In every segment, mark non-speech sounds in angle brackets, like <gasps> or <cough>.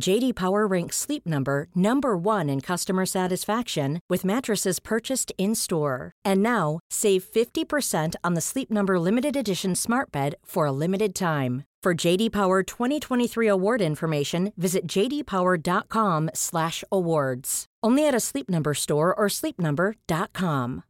JD Power ranks Sleep Number number 1 in customer satisfaction with mattresses purchased in-store. And now, save 50% on the Sleep Number limited edition Smart Bed for a limited time. For JD Power 2023 award information, visit jdpower.com/awards. Only at a Sleep Number store or sleepnumber.com.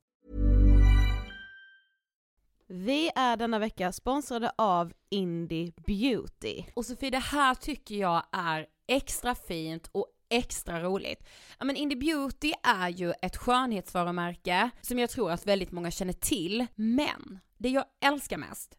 Vi är denna vecka sponsrade av Indie Beauty. Och Sofie, det här tycker jag är extra fint och extra roligt. Ja men Indie Beauty är ju ett skönhetsvarumärke som jag tror att väldigt många känner till, men det jag älskar mest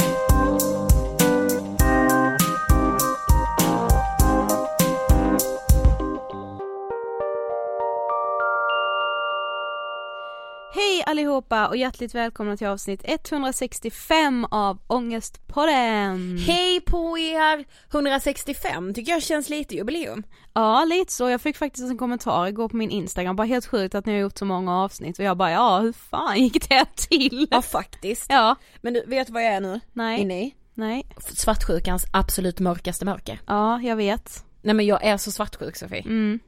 allihopa och hjärtligt välkomna till avsnitt 165 av Ångestpodden! Hej på er! 165 tycker jag känns lite jubileum. Ja lite så, jag fick faktiskt en kommentar igår på min instagram, bara helt sjukt att ni har gjort så många avsnitt och jag bara ja hur fan gick det till? Ja faktiskt. Ja, Men du, vet du vad jag är nu? nej, Inne i? nej, Svartsjukans absolut mörkaste mörker. ja jag vet. Nej men jag är så svartsjuk Sofie. Mm.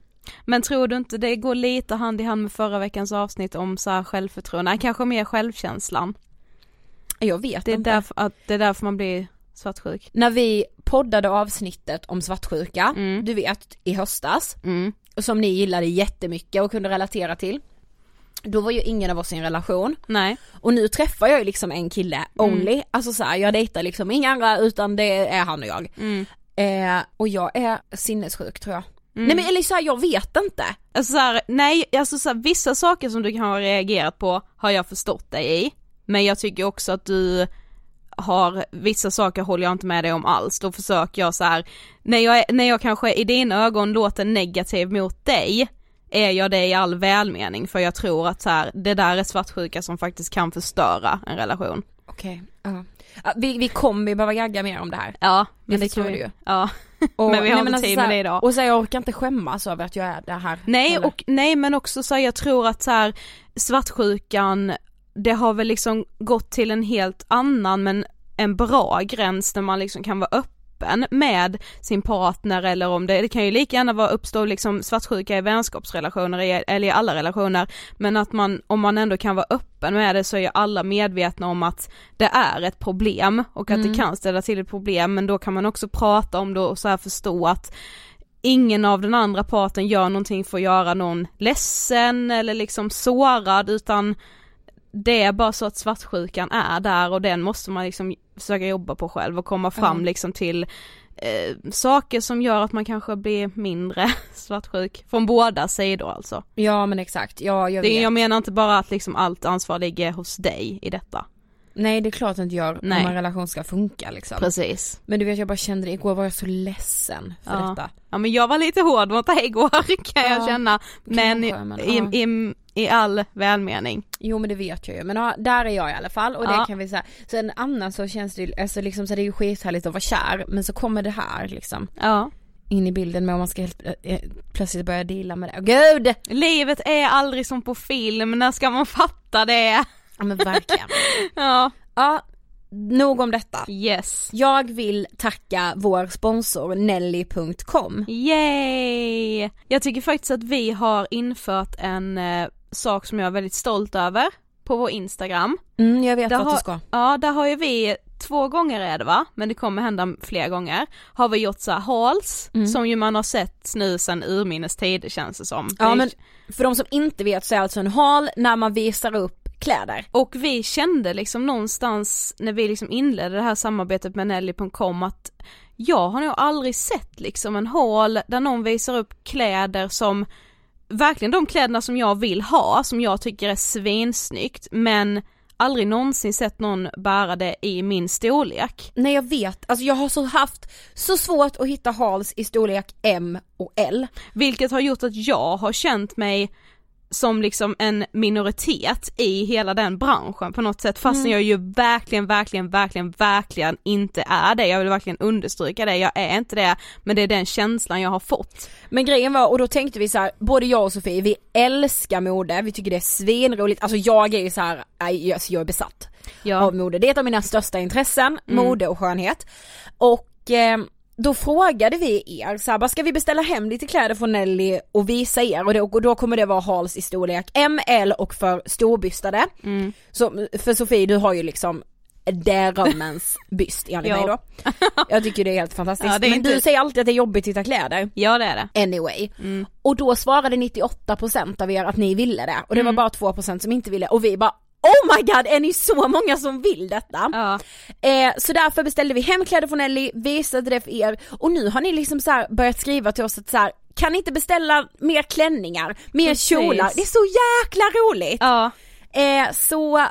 Men tror du inte det går lite hand i hand med förra veckans avsnitt om så här självförtroende, Nej, kanske mer självkänslan? Jag vet Det är inte. därför, att, det är därför man blir svartsjuk. När vi poddade avsnittet om svartsjuka, Mm. du vet i höstas, Mm. och som ni gillade jättemycket och kunde relatera till. Då var ju ingen av oss i en relation Nej. och nu träffar jag ju liksom en kille only, alltså så här, jag dejtar liksom inga andra utan det är han och jag. Mm. Eh, och jag är sinnessjuk tror jag. Mm. Nej men eller så här, jag vet inte. Alltså så här, nej, alltså så här, vissa saker som du kan ha reagerat på har jag förstått dig i, men jag tycker också att du har, vissa saker håller jag inte med dig om alls, då försöker jag så här, när jag, är, när jag kanske i dina ögon låter negativ mot dig, är jag det i all välmening för jag tror att så här, det där är svartsjuka som faktiskt kan förstöra en relation. Okej, ja. Ja, vi, vi kommer ju behöva gagga mer om det här. Ja, men Det vi du ju. Ja. Och, <laughs> Men vi har nej, inte alltså tid med det idag. Och så jag orkar inte skämmas över att jag är det här. Nej och nej men också så här, jag tror att så här, svartsjukan, det har väl liksom gått till en helt annan men en bra gräns där man liksom kan vara öppen med sin partner eller om det, det kan ju lika gärna vara uppstå liksom svartsjuka i vänskapsrelationer eller i alla relationer men att man, om man ändå kan vara öppen med det så är ju alla medvetna om att det är ett problem och att Mm. det kan ställa till ett problem men då kan man också prata om det och så här förstå att ingen av den andra parten gör någonting för att göra någon ledsen eller liksom sårad utan det är bara så att svartsjukan är där och den måste man liksom försöka jobba på själv och komma fram Ja. liksom till eh, saker som gör att man kanske blir mindre <laughs> svartsjuk från båda sidor alltså. Ja men exakt, ja jag Det, vet. jag menar inte bara att liksom allt ansvar ligger hos dig i detta. Nej det är klart att inte gör Nej. om en relation ska funka liksom. Precis. Men du vet jag bara kände det, igår var jag så ledsen för Ja. detta. Ja men jag var lite hård mot dig igår <laughs> kan jag Ja, känna. Men, kanske, men, i, ja. i, i all välmening. Jo men det vet jag ju, men ja, där är jag i alla fall och det kan vi säga. Sen annars så känns det ju, alltså liksom så det är ju skithärligt att vara kär, men så kommer det här liksom Ja. in i bilden med om man ska helt, eh, plötsligt börja deala med det. Gud! Livet är aldrig som på film, när ska man fatta det? Ja men verkligen. <laughs> Ja, ja, nog om detta. yes. Jag vill tacka vår sponsor Nelly.com. Yay! Jag tycker faktiskt att vi har infört en eh, sak som jag är väldigt stolt över på vår Instagram. Mm, jag vet Där vart har, du ska. Ja, där har ju vi, två gånger är det va, men det kommer hända fler gånger, har vi gjort så här hauls, Mm. som ju man har sett nu sedan urminnes tider känns det som. Ja men för de som inte vet så är alltså en hal när man visar upp kläder. Och vi kände liksom någonstans när vi liksom inledde det här samarbetet med Nelly.com att jag har nog aldrig sett liksom en haul där någon visar upp kläder som verkligen de kläderna som jag vill ha, som jag tycker är svinsnyggt men aldrig någonsin sett någon bära det i min storlek. Nej jag vet, alltså jag har så haft så svårt att hitta hals i storlek M och L. Vilket har gjort att jag har känt mig som liksom en minoritet i hela den branschen på något sätt fastän jag ju verkligen, verkligen, verkligen, verkligen inte är det. Jag vill verkligen understryka det, jag är inte det men det är den känslan jag har fått. Men grejen var, och då tänkte vi så här, både jag och Sofie, vi älskar mode, vi tycker det är svinroligt, alltså jag är ju så här, alltså jag är besatt Ja. av mode. Det är ett av mina största intressen, mode och skönhet. Och eh, då frågade vi er så här, bara, ska vi beställa hem lite kläder från Nelly och visa er och, det, och då kommer det vara hals i storlek ML och för storbystade. Mm. Så, för Sofie du har ju liksom drömmens <laughs> byst enligt mig då. Jag tycker det är helt fantastiskt. Ja, är Men inte- du säger alltid att det är jobbigt att hitta kläder. Ja det är det. Anyway. Mm. Och då svarade 98% av er att ni ville det och det Mm. var bara 2% som inte ville och vi bara Oh my god, är ni så många som vill detta? Ja. Eh, så därför beställde vi hem kläder från Ellie, visade det för er och nu har ni liksom så börjat skriva till oss att så här, kan ni inte beställa mer klänningar, mer Precis. kjolar? Det är så jäkla roligt! Ja. Eh, så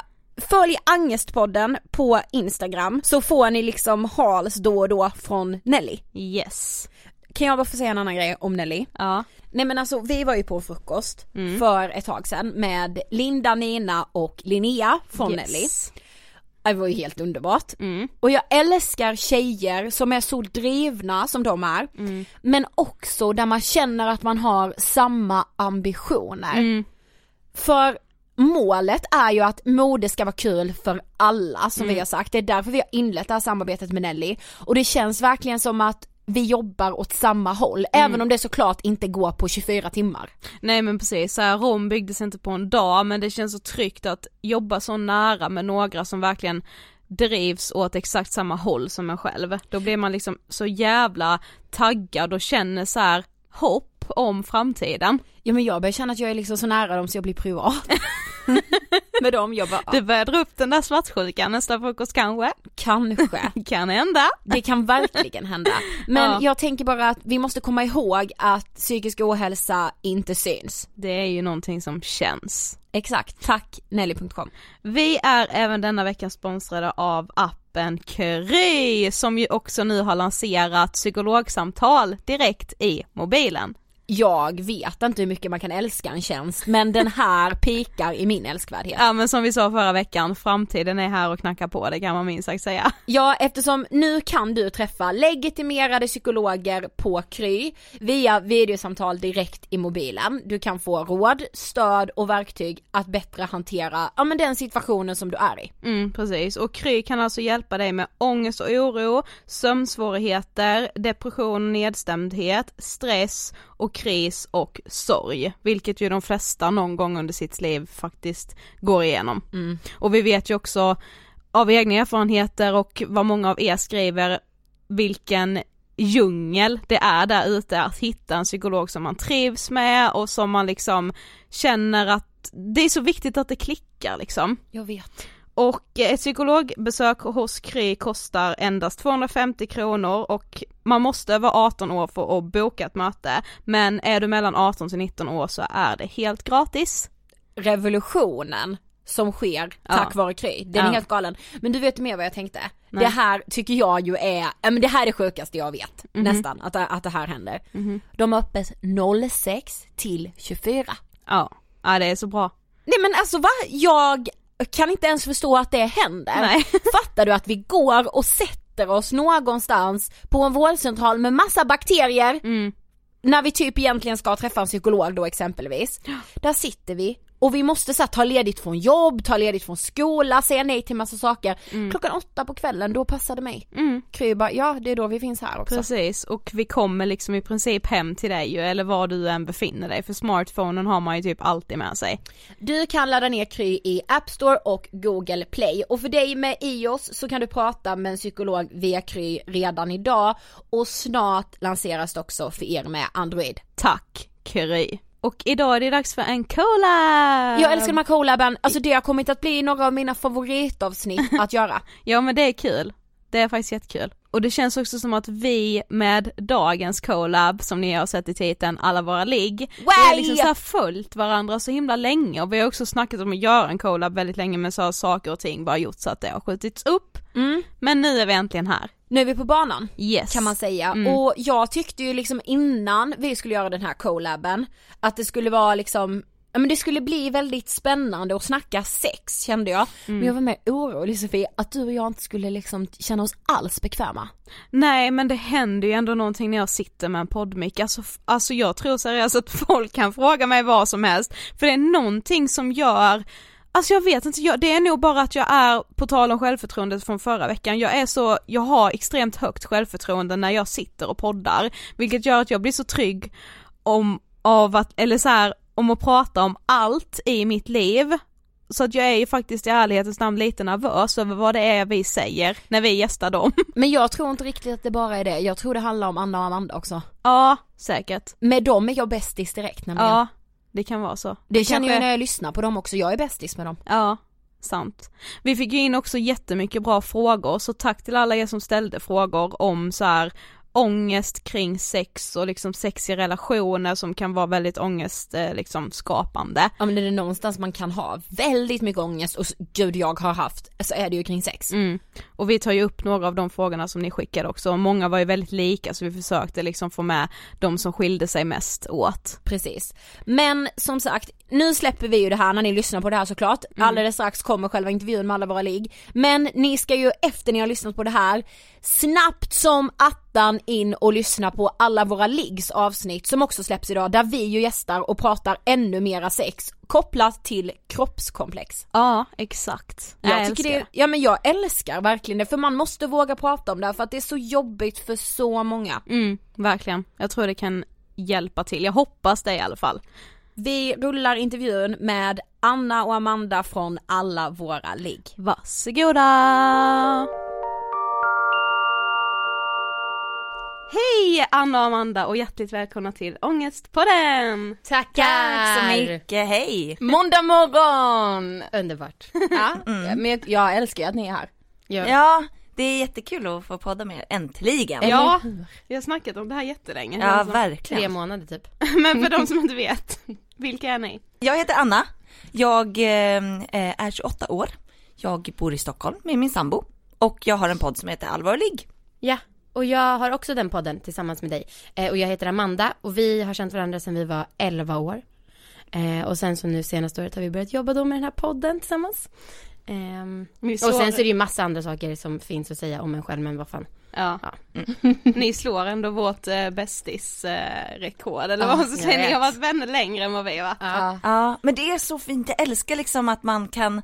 följ Angestpodden på Instagram så får ni liksom hals då och då från Nelly. Yes. Kan jag bara få säga en annan grej om Nelly? Ja. Nej men alltså vi var ju på frukost Mm. för ett tag sedan med Linda, Nina och Linnea från Nelly. yes. Det var ju helt underbart. Mm. Och jag älskar tjejer som är så drivna som de är. Mm. Men också där man känner att man har samma ambitioner. Mm. För målet är ju att mode ska vara kul för alla som Mm. vi har sagt. Det är därför vi har inlett det här samarbetet med Nelly. Och det känns verkligen som att vi jobbar åt samma håll, Mm. även om det såklart inte går på 24 timmar. Nej men precis, så här, Rom byggdes inte på en dag men det känns så tryggt att jobba så nära med några som verkligen drivs åt exakt samma håll som en själv. Då blir man liksom så jävla taggad och känner så här hopp om framtiden. Ja men jag börjar känna att jag är liksom så nära dem så jag blir privat. <laughs> <laughs> med dem, jag bara, Du börjar dra upp den där svartsjukan nästa frukost kanske? kanske. <laughs> Kan hända. Det kan verkligen hända. Men Ja. jag tänker bara att vi måste komma ihåg att psykisk ohälsa inte syns. Det är ju någonting som känns. Exakt, tack Nelly.com. Vi är även denna vecka sponsrade av appen Kry som ju också nu har lanserat psykologsamtal direkt i mobilen. Jag vet inte hur mycket man kan älska en tjänst men den här <laughs> pikar i min älskvärdhet. Ja men som vi sa förra veckan, framtiden är här och knackar på, det kan man minst sagt säga. <laughs> Ja eftersom nu kan du träffa legitimerade psykologer på Kry via videosamtal direkt i mobilen. Du kan få råd, stöd och verktyg att bättre hantera ja, men den situationen som du är i. Mm precis, och Kry kan alltså hjälpa dig med ångest och oro, sömnsvårigheter, depression nedstämdhet, stress och kris och sorg, vilket ju de flesta någon gång under sitt liv faktiskt går igenom. Och vi vet ju också av egna erfarenheter och vad många av er skriver, vilken djungel det är där ute att hitta en psykolog som man trivs med och som man liksom känner att det är så viktigt att det klickar liksom. Jag vet. Och ett psykologbesök hos Kry kostar endast 250 kronor och man måste vara 18 år för att boka ett möte, men är du mellan 18 till 19 år så är det helt gratis. revolutionen som sker tack Ja. vare Kry, den är Ja. helt galen. Men du vet mer vad jag tänkte? Nej. Det här tycker jag ju är, ja men det här är det sjukaste jag vet, Mhm. nästan, att, att det här händer. De har öppet 06 till 24. Ja, ja det är så bra. Nej men alltså va? Jag kan inte ens förstå att det händer. Nej. <laughs> Fattar du att vi går och sätter oss någonstans på en vårdcentral med massa bakterier Mm. när vi typ egentligen ska träffa en psykolog då exempelvis. Där sitter vi och vi måste så här, ta ledigt från jobb, ta ledigt från skola, säga nej till massa saker. Klockan åtta på kvällen, då passar det mig. Mm. Kry bara, ja det är då vi finns här också. Precis, och vi kommer liksom i princip hem till dig ju, eller var du än befinner dig, för smartphonen har man ju typ alltid med sig. Du kan ladda ner Kry i App Store och Google Play och för dig med iOS så kan du prata med en psykolog via Kry redan idag och snart lanseras det också för er med Android. Tack Kry! Och idag är det dags för en collab! Jag älskar de här collaben, alltså det har kommit att bli några av mina favoritavsnitt <laughs> att göra. Ja men det är kul, det är faktiskt jättekul. Och det känns också som att vi med dagens collab, som ni har sett i titeln, alla våra ligg, vi har liksom så följt varandra så himla länge och vi har också snackat om att göra en collab väldigt länge men så har saker och ting bara gjort så att det har skjutits upp. Mm. Men nu är vi äntligen här. Nu är vi på banan. Yes. kan man säga. Mm. Och jag tyckte ju liksom innan vi skulle göra den här collaben att det skulle vara liksom ja, men det skulle bli väldigt spännande att snacka sex kände jag. Men jag var mer orolig Sofie att du och jag inte skulle liksom känna oss alls bekväma. Nej men det händer ju ändå någonting när jag sitter med en poddmick, alltså, alltså jag tror seriöst att <laughs> folk kan fråga mig vad som helst, för det är någonting som gör Alltså jag vet inte, jag, det är nog bara att jag är, på tal om självförtroendet från förra veckan, jag är så, jag har extremt högt självförtroende när jag sitter och poddar, vilket gör att jag blir så trygg om, av att, eller så här, om att prata om allt i mitt liv, så att jag är ju faktiskt i ärlighetens namn lite nervös över vad det är vi säger när vi gästar dem. <laughs> Men jag tror inte riktigt att det bara är det, jag tror det handlar om Anna och Amanda också. Ja, säkert. Med dem är jag bästis direkt nämligen. Ja, det kan vara så. det känner kanske- jag när jag lyssnar på dem också, jag är bästis med dem. Ja, sant. Vi fick ju in också jättemycket bra frågor, så tack till alla er som ställde frågor om så här ångest kring sex och liksom sex i relationer som kan vara väldigt ångest eh, liksom skapande. Ja men är det någonstans man kan ha väldigt mycket ångest och gud jag har haft, så är det ju kring sex. Mm. Och vi tar ju upp några av de frågorna som ni skickade också, och många var ju väldigt lika så vi försökte liksom få med de som skilde sig mest åt. Precis. Men som sagt, nu släpper vi ju det här när ni lyssnar på det här såklart. Alldeles strax kommer själva intervjun med alla våra ligg. Men ni ska ju efter ni har lyssnat på det här snabbt som attan in och lyssna på alla våra liggs avsnitt som också släpps idag där vi ju gästar och pratar ännu mera sex kopplat till kroppskomplex. Ja, exakt. Jag, tycker det, ja men jag älskar verkligen det för man måste våga prata om det för att det är så jobbigt för så många. Mm, verkligen. Jag tror det kan hjälpa till, jag hoppas det i alla fall. Vi rullar intervjun med Anna och Amanda från alla våra ligg. Varsågoda! Hej Anna och Amanda och hjärtligt välkomna till Ångestpodden! Tackar! Tack så mycket, hej! Måndag morgon! Underbart. <laughs> Ja, men jag, jag älskar att ni är här. Ja. Ja, det är jättekul att få podda med er, äntligen! Ja, vi har snackat om det här jättelänge. Ja, Alltså. Tre verkligen. månader typ. <laughs> Men för de som inte vet, vilka är ni? Jag heter Anna, jag eh, är 28 år, jag bor i Stockholm med min sambo och jag har en podd som heter Allvarlig. Ja, och jag har också den podden tillsammans med dig. Eh, och jag heter Amanda och vi har känt varandra sedan vi var 11 år. Eh, och sen så nu senaste året har vi börjat jobba då med den här podden tillsammans. Ni och sen så är det ju massa andra saker som finns att säga om en själv, men vad fan. Ja. Ja. Ni slår ändå vårt eh, bästis-rekord, eller Ja, vad man ska säga, ni har varit vänner längre än vad vi va? Ja. Ja, men det är så fint, jag älskar liksom att man kan,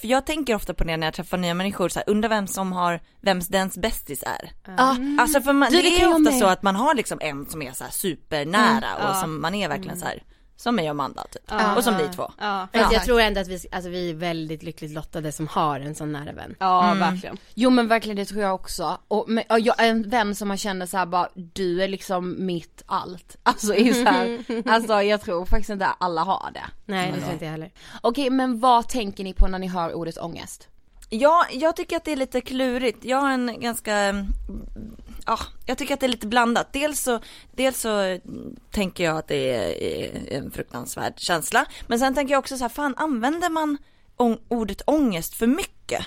för jag tänker ofta på det när jag träffar nya människor, så här, undrar vem som har, vems dens bästis är. Ja, Alltså för man, Du, det, det är ofta med. så att man har liksom en som är så här supernära och ja. som man är verkligen så här, som mig och Amanda typ. Ja. Och som ni två. Ja, Fast jag tror ändå att vi, alltså vi är väldigt lyckligt lottade som har en sån nära vän. ja verkligen. Jo men verkligen det tror jag också. Och, men, och jag en vän som man känner så här bara, du är liksom mitt allt. Alltså är så här, <laughs> alltså jag tror faktiskt inte alla har det. Nej, det tror inte jag heller. Okej men vad tänker ni på när ni hör ordet ångest? Ja, jag tycker att det är lite klurigt. Jag har en ganska, mm, ja, jag tycker att det är lite blandat. Dels så, dels så mm, tänker jag att det är en fruktansvärd känsla. Men sen tänker jag också så här, fan använder man ordet ångest för mycket?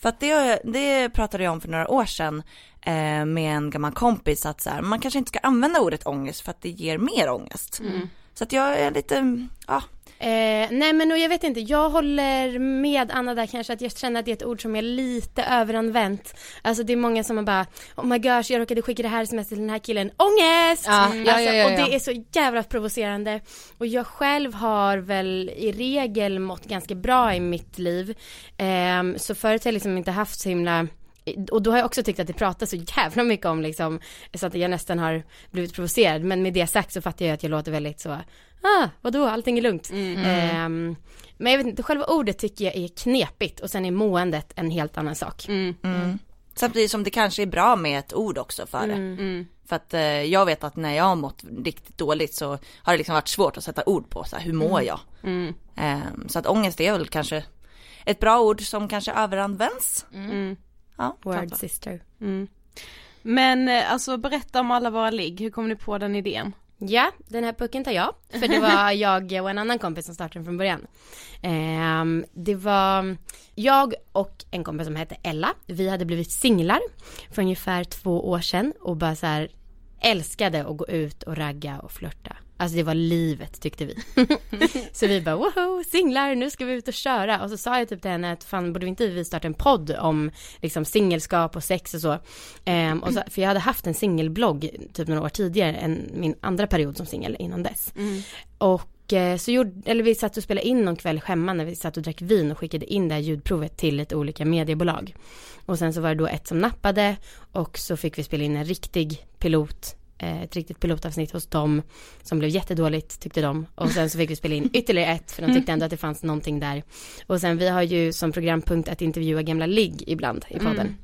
För att det, det pratade jag om för några år sedan eh, med en gammal kompis att så här, man kanske inte ska använda ordet ångest för att det ger mer ångest. Så att jag är lite, ja, Eh, nej men och jag vet inte, jag håller med Anna där kanske att jag känner att det är ett ord som är lite överanvänt. Alltså det är många som har bara, oh my gosh jag råkade skicka det här sms till den här killen, ångest! Ja, alltså, ja, ja, ja, Och det är så jävla provocerande. Och jag själv har väl i regel mått ganska bra i mitt liv. Ehm, så förut har jag liksom inte haft så himla och då har jag också tyckt att det pratas så jävla mycket om liksom, så att jag nästan har blivit provocerad. Men med det sagt så fattar jag att jag låter väldigt så, ah, vadå, allting är lugnt. Ehm, men jag vet inte, själva ordet tycker jag är knepigt och sen är måendet en helt annan sak. Mm. Samtidigt som det kanske är bra med ett ord också för det. Mm. För att eh, jag vet att när jag har mått riktigt dåligt så har det liksom varit svårt att sätta ord på så här, hur mår jag? Mm. Ehm, så att ångest är väl kanske ett bra ord som kanske överanvänds. Ja, Word sant. sister. Mm. Men eh, alltså berätta om alla våra ligg, hur kom ni på den idén? Ja, den här pucken tar jag. För det var <laughs> jag och en annan kompis som startade den från början. Ehm, det var jag och en kompis som hette Ella. Vi hade blivit singlar för ungefär två år sedan och bara så här älskade att gå ut och ragga och flörta. Alltså det var livet tyckte vi. <laughs> så vi bara woho, singlar, nu ska vi ut och köra. Och så sa jag typ till henne att fan borde vi inte vi starta en podd om liksom singelskap och sex och så. Ehm, och så. För jag hade haft en singelblogg typ några år tidigare än min andra period som singel innan dess. Och eh, så gjorde, eller vi satt och spelade in någon kväll hemma när vi satt och drack vin och skickade in det här ljudprovet till lite olika mediebolag. Och sen så var det då ett som nappade och så fick vi spela in en riktig pilot, ett riktigt pilotavsnitt hos dem som blev jättedåligt tyckte de. Och sen så fick vi spela in <laughs> ytterligare ett för de tyckte ändå att det fanns någonting där. Och sen vi har ju som programpunkt att intervjua gamla ligg ibland i podden.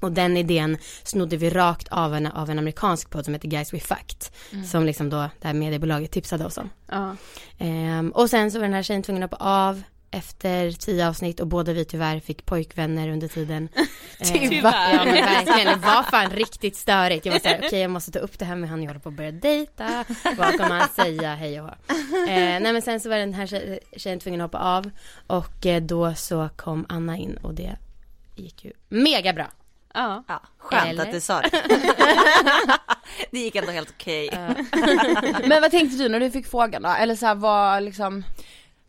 Och den idén snodde vi rakt av en, av en amerikansk podd som heter Guys We Fucked. Som liksom då det här mediebolaget tipsade oss om. Ja. Ehm, och sen så var den här tjejen tvungen att hoppa av efter tio avsnitt och båda vi tyvärr fick pojkvänner under tiden. <laughs> Ehm, Tyvärr. Ja men verkligen, det var fan riktigt störigt. Jag var såhär, okej jag måste ta upp det här med han, jag håller på att börja dejta. Vad kommer han säga, hej och hå. Ehm, nej men sen så var den här tjej- tjejen tvungen att hoppa av. Och eh, då så kom Anna in och det gick ju mega bra. Ja. Ja, skönt Eller? att du sa det. <laughs> det gick ändå helt okej. <laughs> Men vad tänkte du när du fick frågan då? Eller så här, vad liksom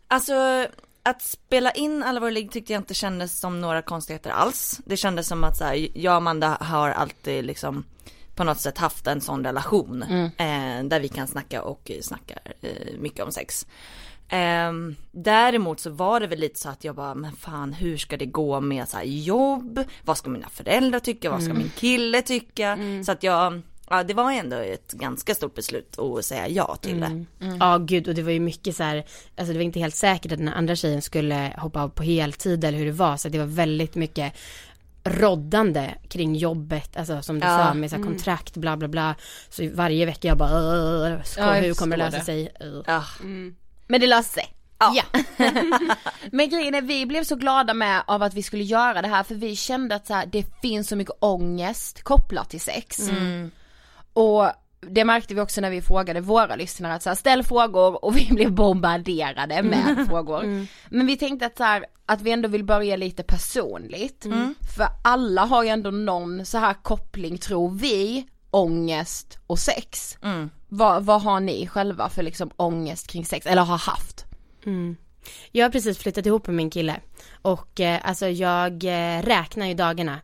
Alltså att spela in alla våra ligg tyckte jag inte kändes som några konstigheter alls. Det kändes som att så här, jag och Amanda har alltid liksom på något sätt haft en sån relation eh, där vi kan snacka och snackar eh, mycket om sex. Ehm, däremot så var det väl lite så att jag bara, men fan hur ska det gå med så här jobb? Vad ska mina föräldrar tycka? Vad ska min kille tycka? Så att jag, ja det var ändå ett ganska stort beslut att säga ja till det. Ja gud och det var ju mycket så här, alltså det var inte helt säkert att den andra tjejen skulle hoppa av på heltid eller hur det var så det var väldigt mycket roddande kring jobbet, alltså som du Ja. sa med så här kontrakt bla bla bla. Så varje vecka jag bara "Åh, ska, Ja, jag hur kommer det lösa sig? Uh. Ja. Men det löste sig. Ja. <laughs> Men grejen är, vi blev så glada med av att vi skulle göra det här för vi kände att så här, det finns så mycket ångest kopplat till sex. Och det märkte vi också när vi frågade våra lyssnare att så här, ställ frågor och vi <laughs> blev bombarderade med <laughs> frågor. Men vi tänkte att så här, att vi ändå vill börja lite personligt. För alla har ju ändå någon så här koppling tror vi, ångest och sex. Vad, vad har ni själva för liksom ångest kring sex, eller har haft? Jag har precis flyttat ihop med min kille och eh, alltså jag eh, räknar ju dagarna.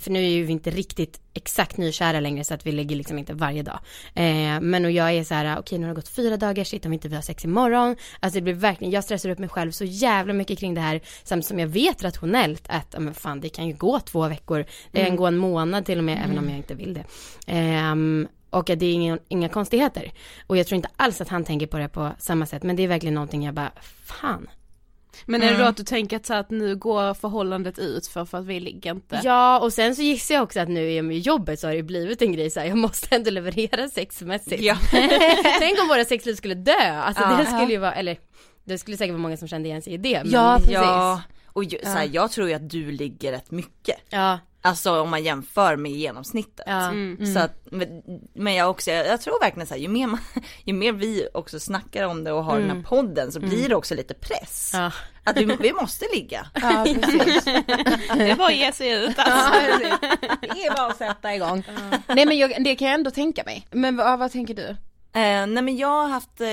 För nu är ju vi inte riktigt exakt nykära längre så att vi ligger liksom inte varje dag. Eh, men och jag är så här, okej nu har det gått fyra dagar, shit om inte vi har sex imorgon. Alltså det blir verkligen, jag stressar upp mig själv så jävla mycket kring det här. Samtidigt som jag vet rationellt att, ja men fan det kan ju gå två veckor, det kan gå en månad till och med även om jag inte vill det. Ehm, och att det är inga, inga konstigheter. Och jag tror inte alls att han tänker på det på samma sätt. Men det är verkligen någonting jag bara, fan. Men är det då att du tänker att, så att nu går förhållandet ut för, för att vi ligger inte? Ja, och sen så gissar jag också att nu i och med jobbet så har det blivit en grej så här, jag måste ändå leverera sexmässigt. Ja. <laughs> Tänk om våra sexliv skulle dö, alltså Ja. det skulle ju vara, eller det skulle säkert vara många som kände igen sig i det. Men, Ja, precis. Ja, och ju, så här, jag tror ju att du ligger rätt mycket. ja, Alltså om man jämför med genomsnittet. ja. Så att, men, men jag också, jag, jag tror verkligen så här, ju mer, man, <laughs> ju mer vi också snackar om det och har den här podden så blir det också lite press. Ja. Att vi, vi måste ligga. <laughs> Ja, precis. <laughs> Det är bara att ge sig ut alltså. Det är bara att sätta igång. Nej men jag, det kan jag ändå tänka mig. Men vad, vad tänker du? Eh, nej men jag har haft, eh,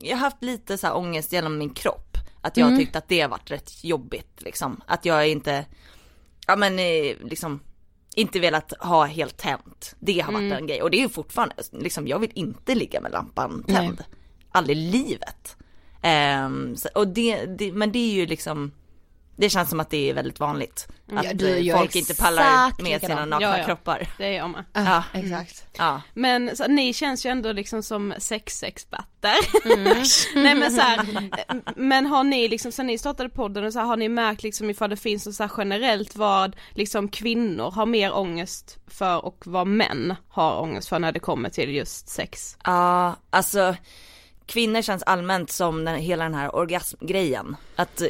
jag har haft lite så här ångest genom min kropp. Att jag har tyckt att det har varit rätt jobbigt liksom. Att jag inte, ja men eh, liksom inte velat ha helt tänt. Det har varit en grej och det är ju fortfarande, liksom jag vill inte ligga med lampan tänd. Aldrig i livet. Ehm, så, och det, det, men det är ju liksom, det känns som att det är väldigt vanligt. Att Ja, du folk inte pallar med sina nakna Ja, ja. kroppar. Det är jag med. Ja, Exakt. ja. Men så, ni känns ju ändå liksom som sexexperter. <laughs> Nej men så här, men har ni liksom sen ni startade podden och så här, har ni märkt liksom ifall det finns något så här generellt vad liksom kvinnor har mer ångest för och vad män har ångest för när det kommer till just sex? Ja, alltså kvinnor känns allmänt som den, hela den här orgasmgrejen. Att eh,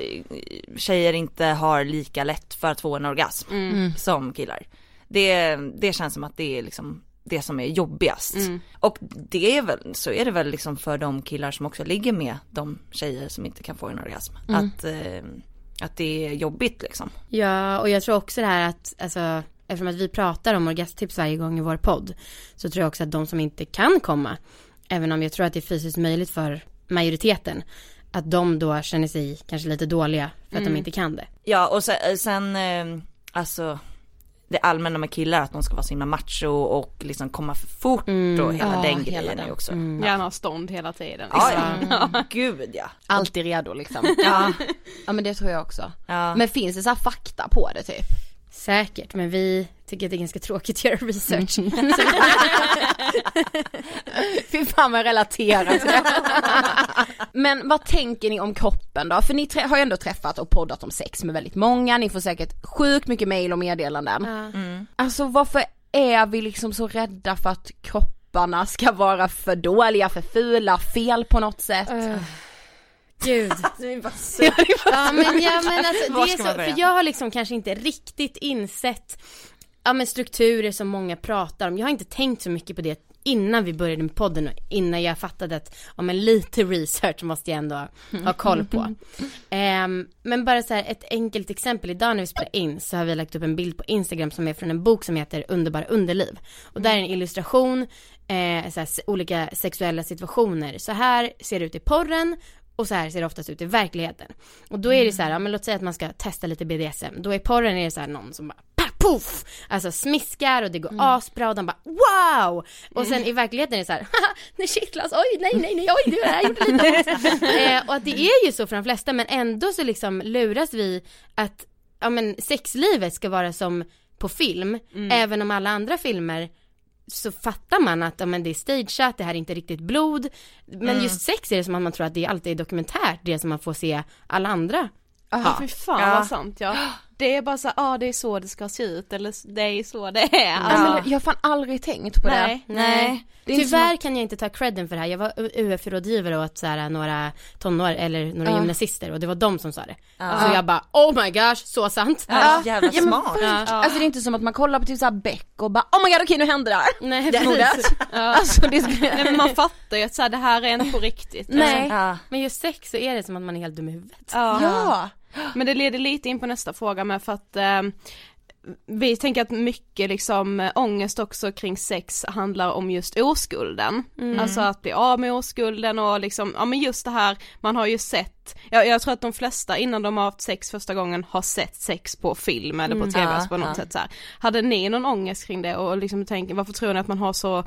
tjejer inte har lika lätt för att få en orgasm som killar. Det, det känns som att det är liksom det som är jobbigast. Och det är väl, så är det väl liksom för de killar som också ligger med de tjejer som inte kan få en orgasm. Att, eh, att det är jobbigt liksom. Ja, och jag tror också det här att, alltså, eftersom att vi pratar om orgasmtips varje gång i vår podd, så tror jag också att de som inte kan komma, även om jag tror att det är fysiskt möjligt för majoriteten, att de då känner sig kanske lite dåliga för att Mm. de inte kan det. Ja och sen, sen eh, alltså det allmänna med killar att de ska vara så himla macho och liksom komma för fort Mm. och hela Ja, den hela grejen är den. också. Gärna ha stånd hela tiden. Ja, liksom. ja. gud ja. Alltid redo liksom. Ja. ja men det tror jag också. ja. Men finns det så här fakta på det typ? Säkert, men vi tycker att det är ganska tråkigt att göra research. <laughs> Fy fan vad det. Men vad tänker ni om kroppen då? För ni har ju ändå träffat och poddat om sex med väldigt många, ni får säkert sjukt mycket mail och meddelanden. Mm. Alltså varför är vi liksom så rädda för att kropparna ska vara för dåliga, för fula, fel på något sätt? Gud. <laughs> <laughs> ja men, ja, men alltså, det är så, för jag har liksom kanske inte riktigt insett ja, men strukturer som många pratar om. Jag har inte tänkt så mycket på det innan vi började med podden och innan jag fattade att ja, men lite research måste jag ändå ha koll på. <laughs> Ehm, men bara så här ett enkelt exempel, idag när vi spelar in så har vi lagt upp en bild på Instagram som är från en bok som heter Underbara underliv. Och där är en illustration, eh, så här, olika sexuella situationer. Så här ser det ut i porren och så här ser det oftast ut i verkligheten. Och då är det så här, ja, men låt säga att man ska testa lite BDSM. Då i porren är det så här någon som bara poff! Alltså smiskar och det går asbra och de bara wow! Och sen i verkligheten är det så här, haha, det kittlas, oj nej nej nej, oj det här gjorde lite <laughs> eh, Och att det är ju så för de flesta men ändå så liksom luras vi att, ja men sexlivet ska vara som på film, även om alla andra filmer så fattar man att ja, men det är stageat, det här är inte riktigt blod. Men just sex är det som att man tror att det alltid är dokumentärt, det som man får se alla andra Ja, fy fan Ja. vad sant ja. <gasps> <gasps> Det är bara så, ja ah, det är så det ska se ut eller det är så det är. Alltså, Ja. men jag har fan aldrig tänkt på Nej. det. Nej. Det är Tyvärr som kan jag inte ta credden för det här. Jag var UF-rådgivare åt så här, några tonår eller några Ja. gymnasister och det var de som sa det. Ja. Så jag bara oh my gosh, så sant. Ja, så jävla Ja, men smart. Ja. Alltså det är inte som att man kollar på typ såhär Beck och bara oh my god okej nu hände det här. Nej, Det precis. <laughs> Alltså det skulle... Nej men man fattar ju att så här, det här är inte på riktigt. Nej. Ja. Men just sex så är det som att man är helt dum i huvudet. Ja. Men det leder lite in på nästa fråga med för att eh, vi tänker att mycket liksom eh, ångest också kring sex handlar om just oskulden. Alltså att bli av med oskulden och liksom, ja men just det här, man har ju sett, jag, jag tror att de flesta innan de har haft sex första gången har sett sex på film eller på tv alltså på något ja. sätt så här. Hade ni någon ångest kring det och liksom tänker, varför tror ni att man har så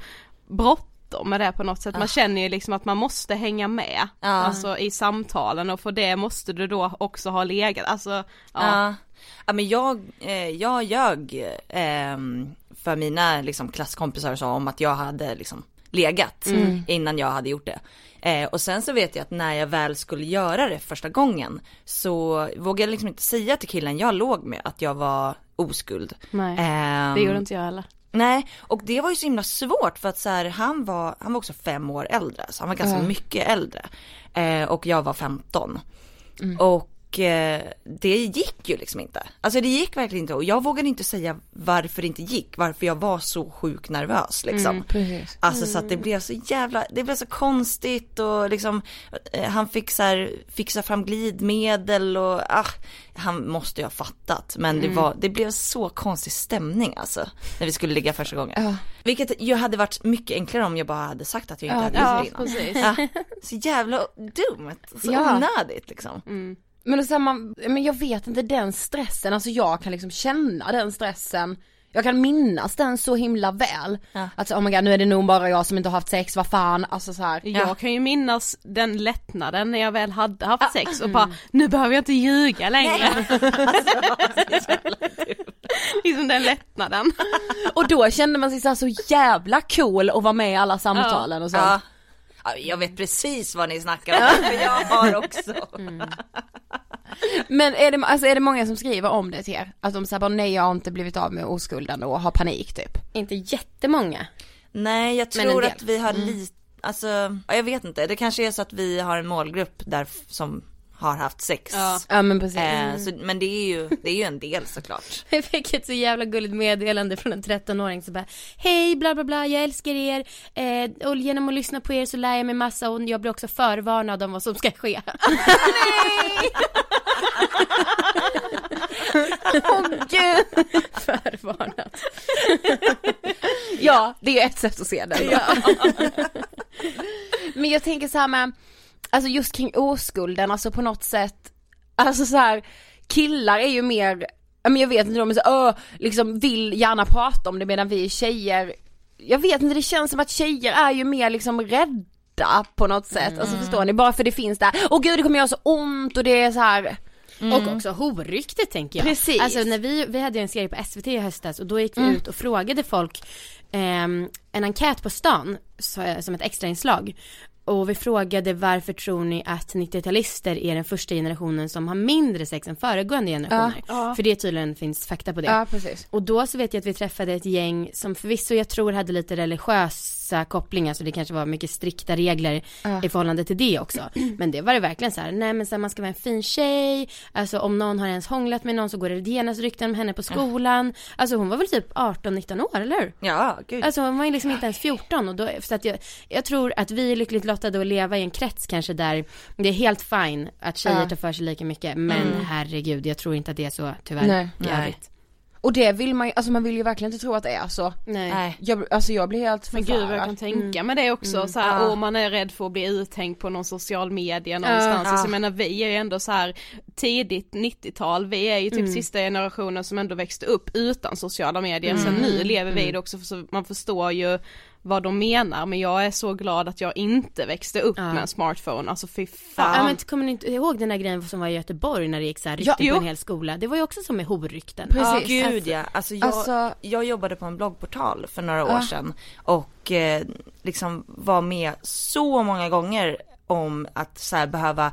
bråttom med det på något sätt? Man känner ju liksom att man måste hänga med, Ja. alltså i samtalen och för det måste du då också ha legat, alltså ja. Ja. ja men jag, eh, jag ljög eh, för mina liksom, klasskompisar och om att jag hade liksom legat innan jag hade gjort det. Eh, och sen så vet jag att när jag väl skulle göra det första gången så vågade jag liksom inte säga till killen jag låg med att jag var oskuld. Nej, Ehm, det gjorde inte jag heller. Nej, och det var ju så himla svårt för att så här, han var, han var också fem år äldre, så han var ganska mycket äldre. Eh, och jag var 15. Och eh, det gick ju liksom inte. Alltså det gick verkligen inte och jag vågade inte säga varför det inte gick, varför jag var så sjukt nervös liksom. Precis. Alltså så att det blev så jävla, det blev så konstigt och liksom eh, han fick så här, fixa fram glidmedel och ah, han måste ju ha fattat men det var, det blev så konstig stämning alltså när vi skulle ligga första gången. Ja. Vilket ju hade varit mycket enklare om jag bara hade sagt att jag inte Ja, hade Ja, gjort det innan. Ja, så jävla dumt, så Ja. onödigt liksom. Men, och så här, man, men jag vet inte den stressen, alltså jag kan liksom känna den stressen jag kan minnas den så himla väl. Ja. Att så, oh my god nu är det nog bara jag som inte har haft sex, vad fan, alltså så här. Jag kan ju minnas den lättnaden när jag väl hade haft sex och bara, nu behöver jag inte ljuga längre. <laughs> liksom den lättnaden. Och då kände man sig så, här, så jävla cool att vara med i alla samtalen och sånt. Ja. Ja, jag vet precis vad ni snackar om, för jag har också. Men är det, alltså är det många som skriver om det till er? Att de säger bara nej jag har inte blivit av med oskulden och har panik typ. Inte jättemånga. Nej, jag tror att vi har lite, alltså, ja, jag vet inte, det kanske är så att vi har en målgrupp där som har haft sex. Ja. Ja men precis. Eh, så, men det är ju, det är ju en del såklart. <laughs> Jag fick ett så jävla gulligt meddelande från en 13-åring som bara Hej bla bla bla, jag älskar er eh, och genom att lyssna på er så lär jag mig massa och jag blir också förvarnad om vad som ska ske. <laughs> <laughs> Åh gud! förvarnad. Ja, det är ett sätt att se det. Ja. Men jag tänker så här med, alltså just kring oskulden, alltså på något sätt, alltså så här, killar är ju mer, men jag vet inte, de är så, öh, liksom vill gärna prata om det medan vi tjejer, jag vet inte, det känns som att tjejer är ju mer liksom rädda på något sätt, alltså förstår ni, bara för det finns där, åh gud det kommer göra så ont och det är så här. Och också horryktet tänker jag. Precis. Alltså när vi, vi hade ju en serie på SVT i höstas och då gick vi Mm. ut och frågade folk ehm, en enkät på stan som ett extrainslag. Och vi frågade varför tror ni att 90-talister är den första generationen som har mindre sex än föregående generationer? För det tydligen finns fakta på det. Ja precis. Och då så vet jag att vi träffade ett gäng som förvisso jag tror hade lite religiösa kopplingar så det kanske var mycket strikta regler i förhållande till det också. <clears throat> Men det var det verkligen så här, nej men så här, man ska vara en fin tjej, alltså om någon har ens hånglat med någon så går det genast rykten om henne på skolan. Alltså hon var väl typ 18-19 år eller hur? Ja, gud. Alltså hon var ju liksom inte ens 14 och då, så att jag, jag tror att vi är lyckligt lottade att leva i en krets kanske där det är helt fine att tjejer Ja. tar för sig lika mycket men herregud jag tror inte att det är så tyvärr Nej. i övrigt. Och det vill man ju, alltså man vill ju verkligen inte tro att det är så. Nej. Jag, alltså jag blir helt Men gud vad jag förfärad. kan tänka mig det också, så här, åh man är rädd för att bli uthängd på någon social media någonstans. Alltså, jag menar vi är ju ändå så här tidigt 90-tal, vi är ju typ sista generationen som ändå växte upp utan sociala medier. Sen nu lever vi i det också så man förstår ju vad de menar men jag är så glad att jag inte växte upp med en smartphone, alltså fy fan. Ja men kommer ni inte ihåg den där grejen som var i Göteborg när det gick så här rykten Ja, på en hel skola? Det var ju också som med horrykten. Ja, Precis. gud ja. Alltså jag, Alltså- jag jobbade på en bloggportal för några år Ja. sedan och eh, liksom var med så många gånger om att så här behöva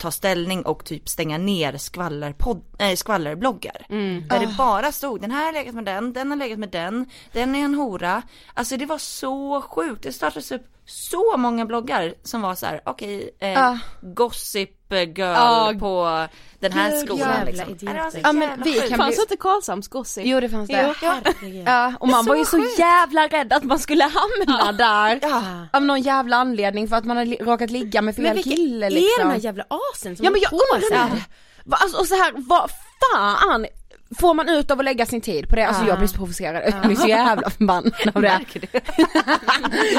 ta ställning och typ stänga ner skvallerpodd, äh, skvallerbloggar. Där det bara stod den här har legat med den, den har legat med den, den är en hora. Alltså det var så sjukt. Det startades upp så många bloggar som var så här: okej, eh, Ja. gossip girl Ja, på den här gud, skolan jävla liksom. idioter. Det var så Ja, men vi kan Fanns bli- inte Karlshamns gossip? Jo det fanns det. Herregud. Ja, och man så var ju så sjukt. jävla rädd att man skulle hamna där. Ja. Av någon jävla anledning för att man har li- råkat ligga med fel Men kille är liksom. de här jävla asen som Ja men jag undrar alltså, och så här, vad fan får man ut av att lägga sin tid på det? Alltså jag blir så provocerad, jag blir så jävla <laughs> förbannad av det. <laughs>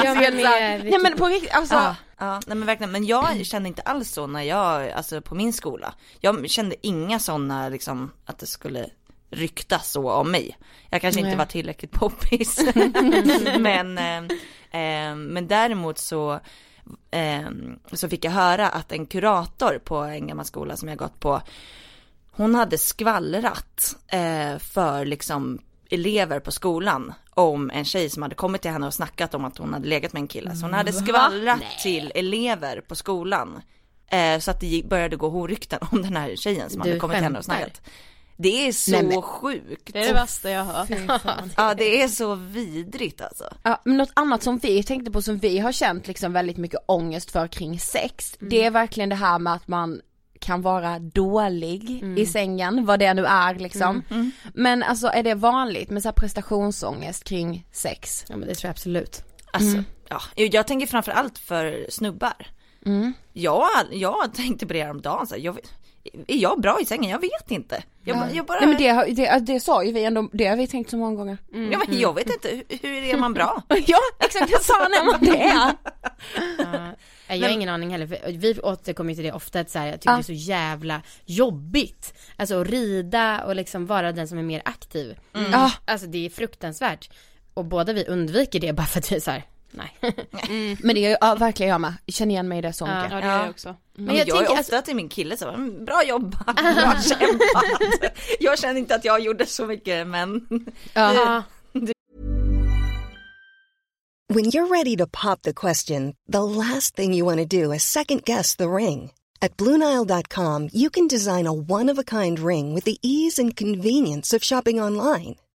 Ja, men, Nej men på riktigt, alltså. Ja, ja, nej men verkligen, men jag kände inte alls så när jag, alltså på min skola. Jag kände inga sådana liksom, att det skulle ryktas så om mig. Jag kanske Nej. inte var tillräckligt poppis. <laughs> men, eh, eh, men däremot så, eh, så fick jag höra att en kurator på en gammal skola som jag gått på, hon hade skvallrat eh, för liksom elever på skolan om en tjej som hade kommit till henne och snackat om att hon hade legat med en kille. Så hon hade skvallrat till elever på skolan. Eh, så att det började gå horrykten om den här tjejen som Du hade kommit till henne och snackat. Det är så Nej, men- sjukt. Det är det värsta jag har hört. Ja det är så vidrigt alltså. Ja, men något annat som vi tänkte på som vi har känt liksom väldigt mycket ångest för kring sex, det är verkligen det här med att man kan vara dålig i sängen, vad det nu är liksom. Men alltså är det vanligt med så här prestationsångest kring sex? Ja men det tror jag absolut. Alltså, ja, jag tänker framförallt för snubbar. Jag, jag tänkte på det häromdagen, så här, jag, är jag bra i sängen? Jag vet inte. Jag, bara- jag bara, Nej men det, det, det sa ju vi ändå, det har vi tänkt så många gånger. ja, men jag vet inte, hur, hur är man bra? <laughs> Ja exakt, jag sa när man <laughs> det är. Nej, Jag har ingen aning heller, för vi återkommer till det ofta att så här, jag tycker Ja. det är så jävla jobbigt. Alltså att rida och liksom vara den som är mer aktiv. Ja. Alltså det är fruktansvärt. Och båda vi undviker det bara för att vi är så här, nej. <laughs> Men det är ja, verkligen jag med, känner igen mig i det så mycket. Ja det är jag också. Men Men jag, jag är tänker, ofta till min kille så, "Mm, bra jobbat, bra <laughs> kämpat. jag känner inte att jag gjorde så mycket men Ja. When you're ready to pop the question, the last thing you want to do is second guess the ring. At Bluenile.com, you can design a one of a kind ring with the ease and convenience of shopping online.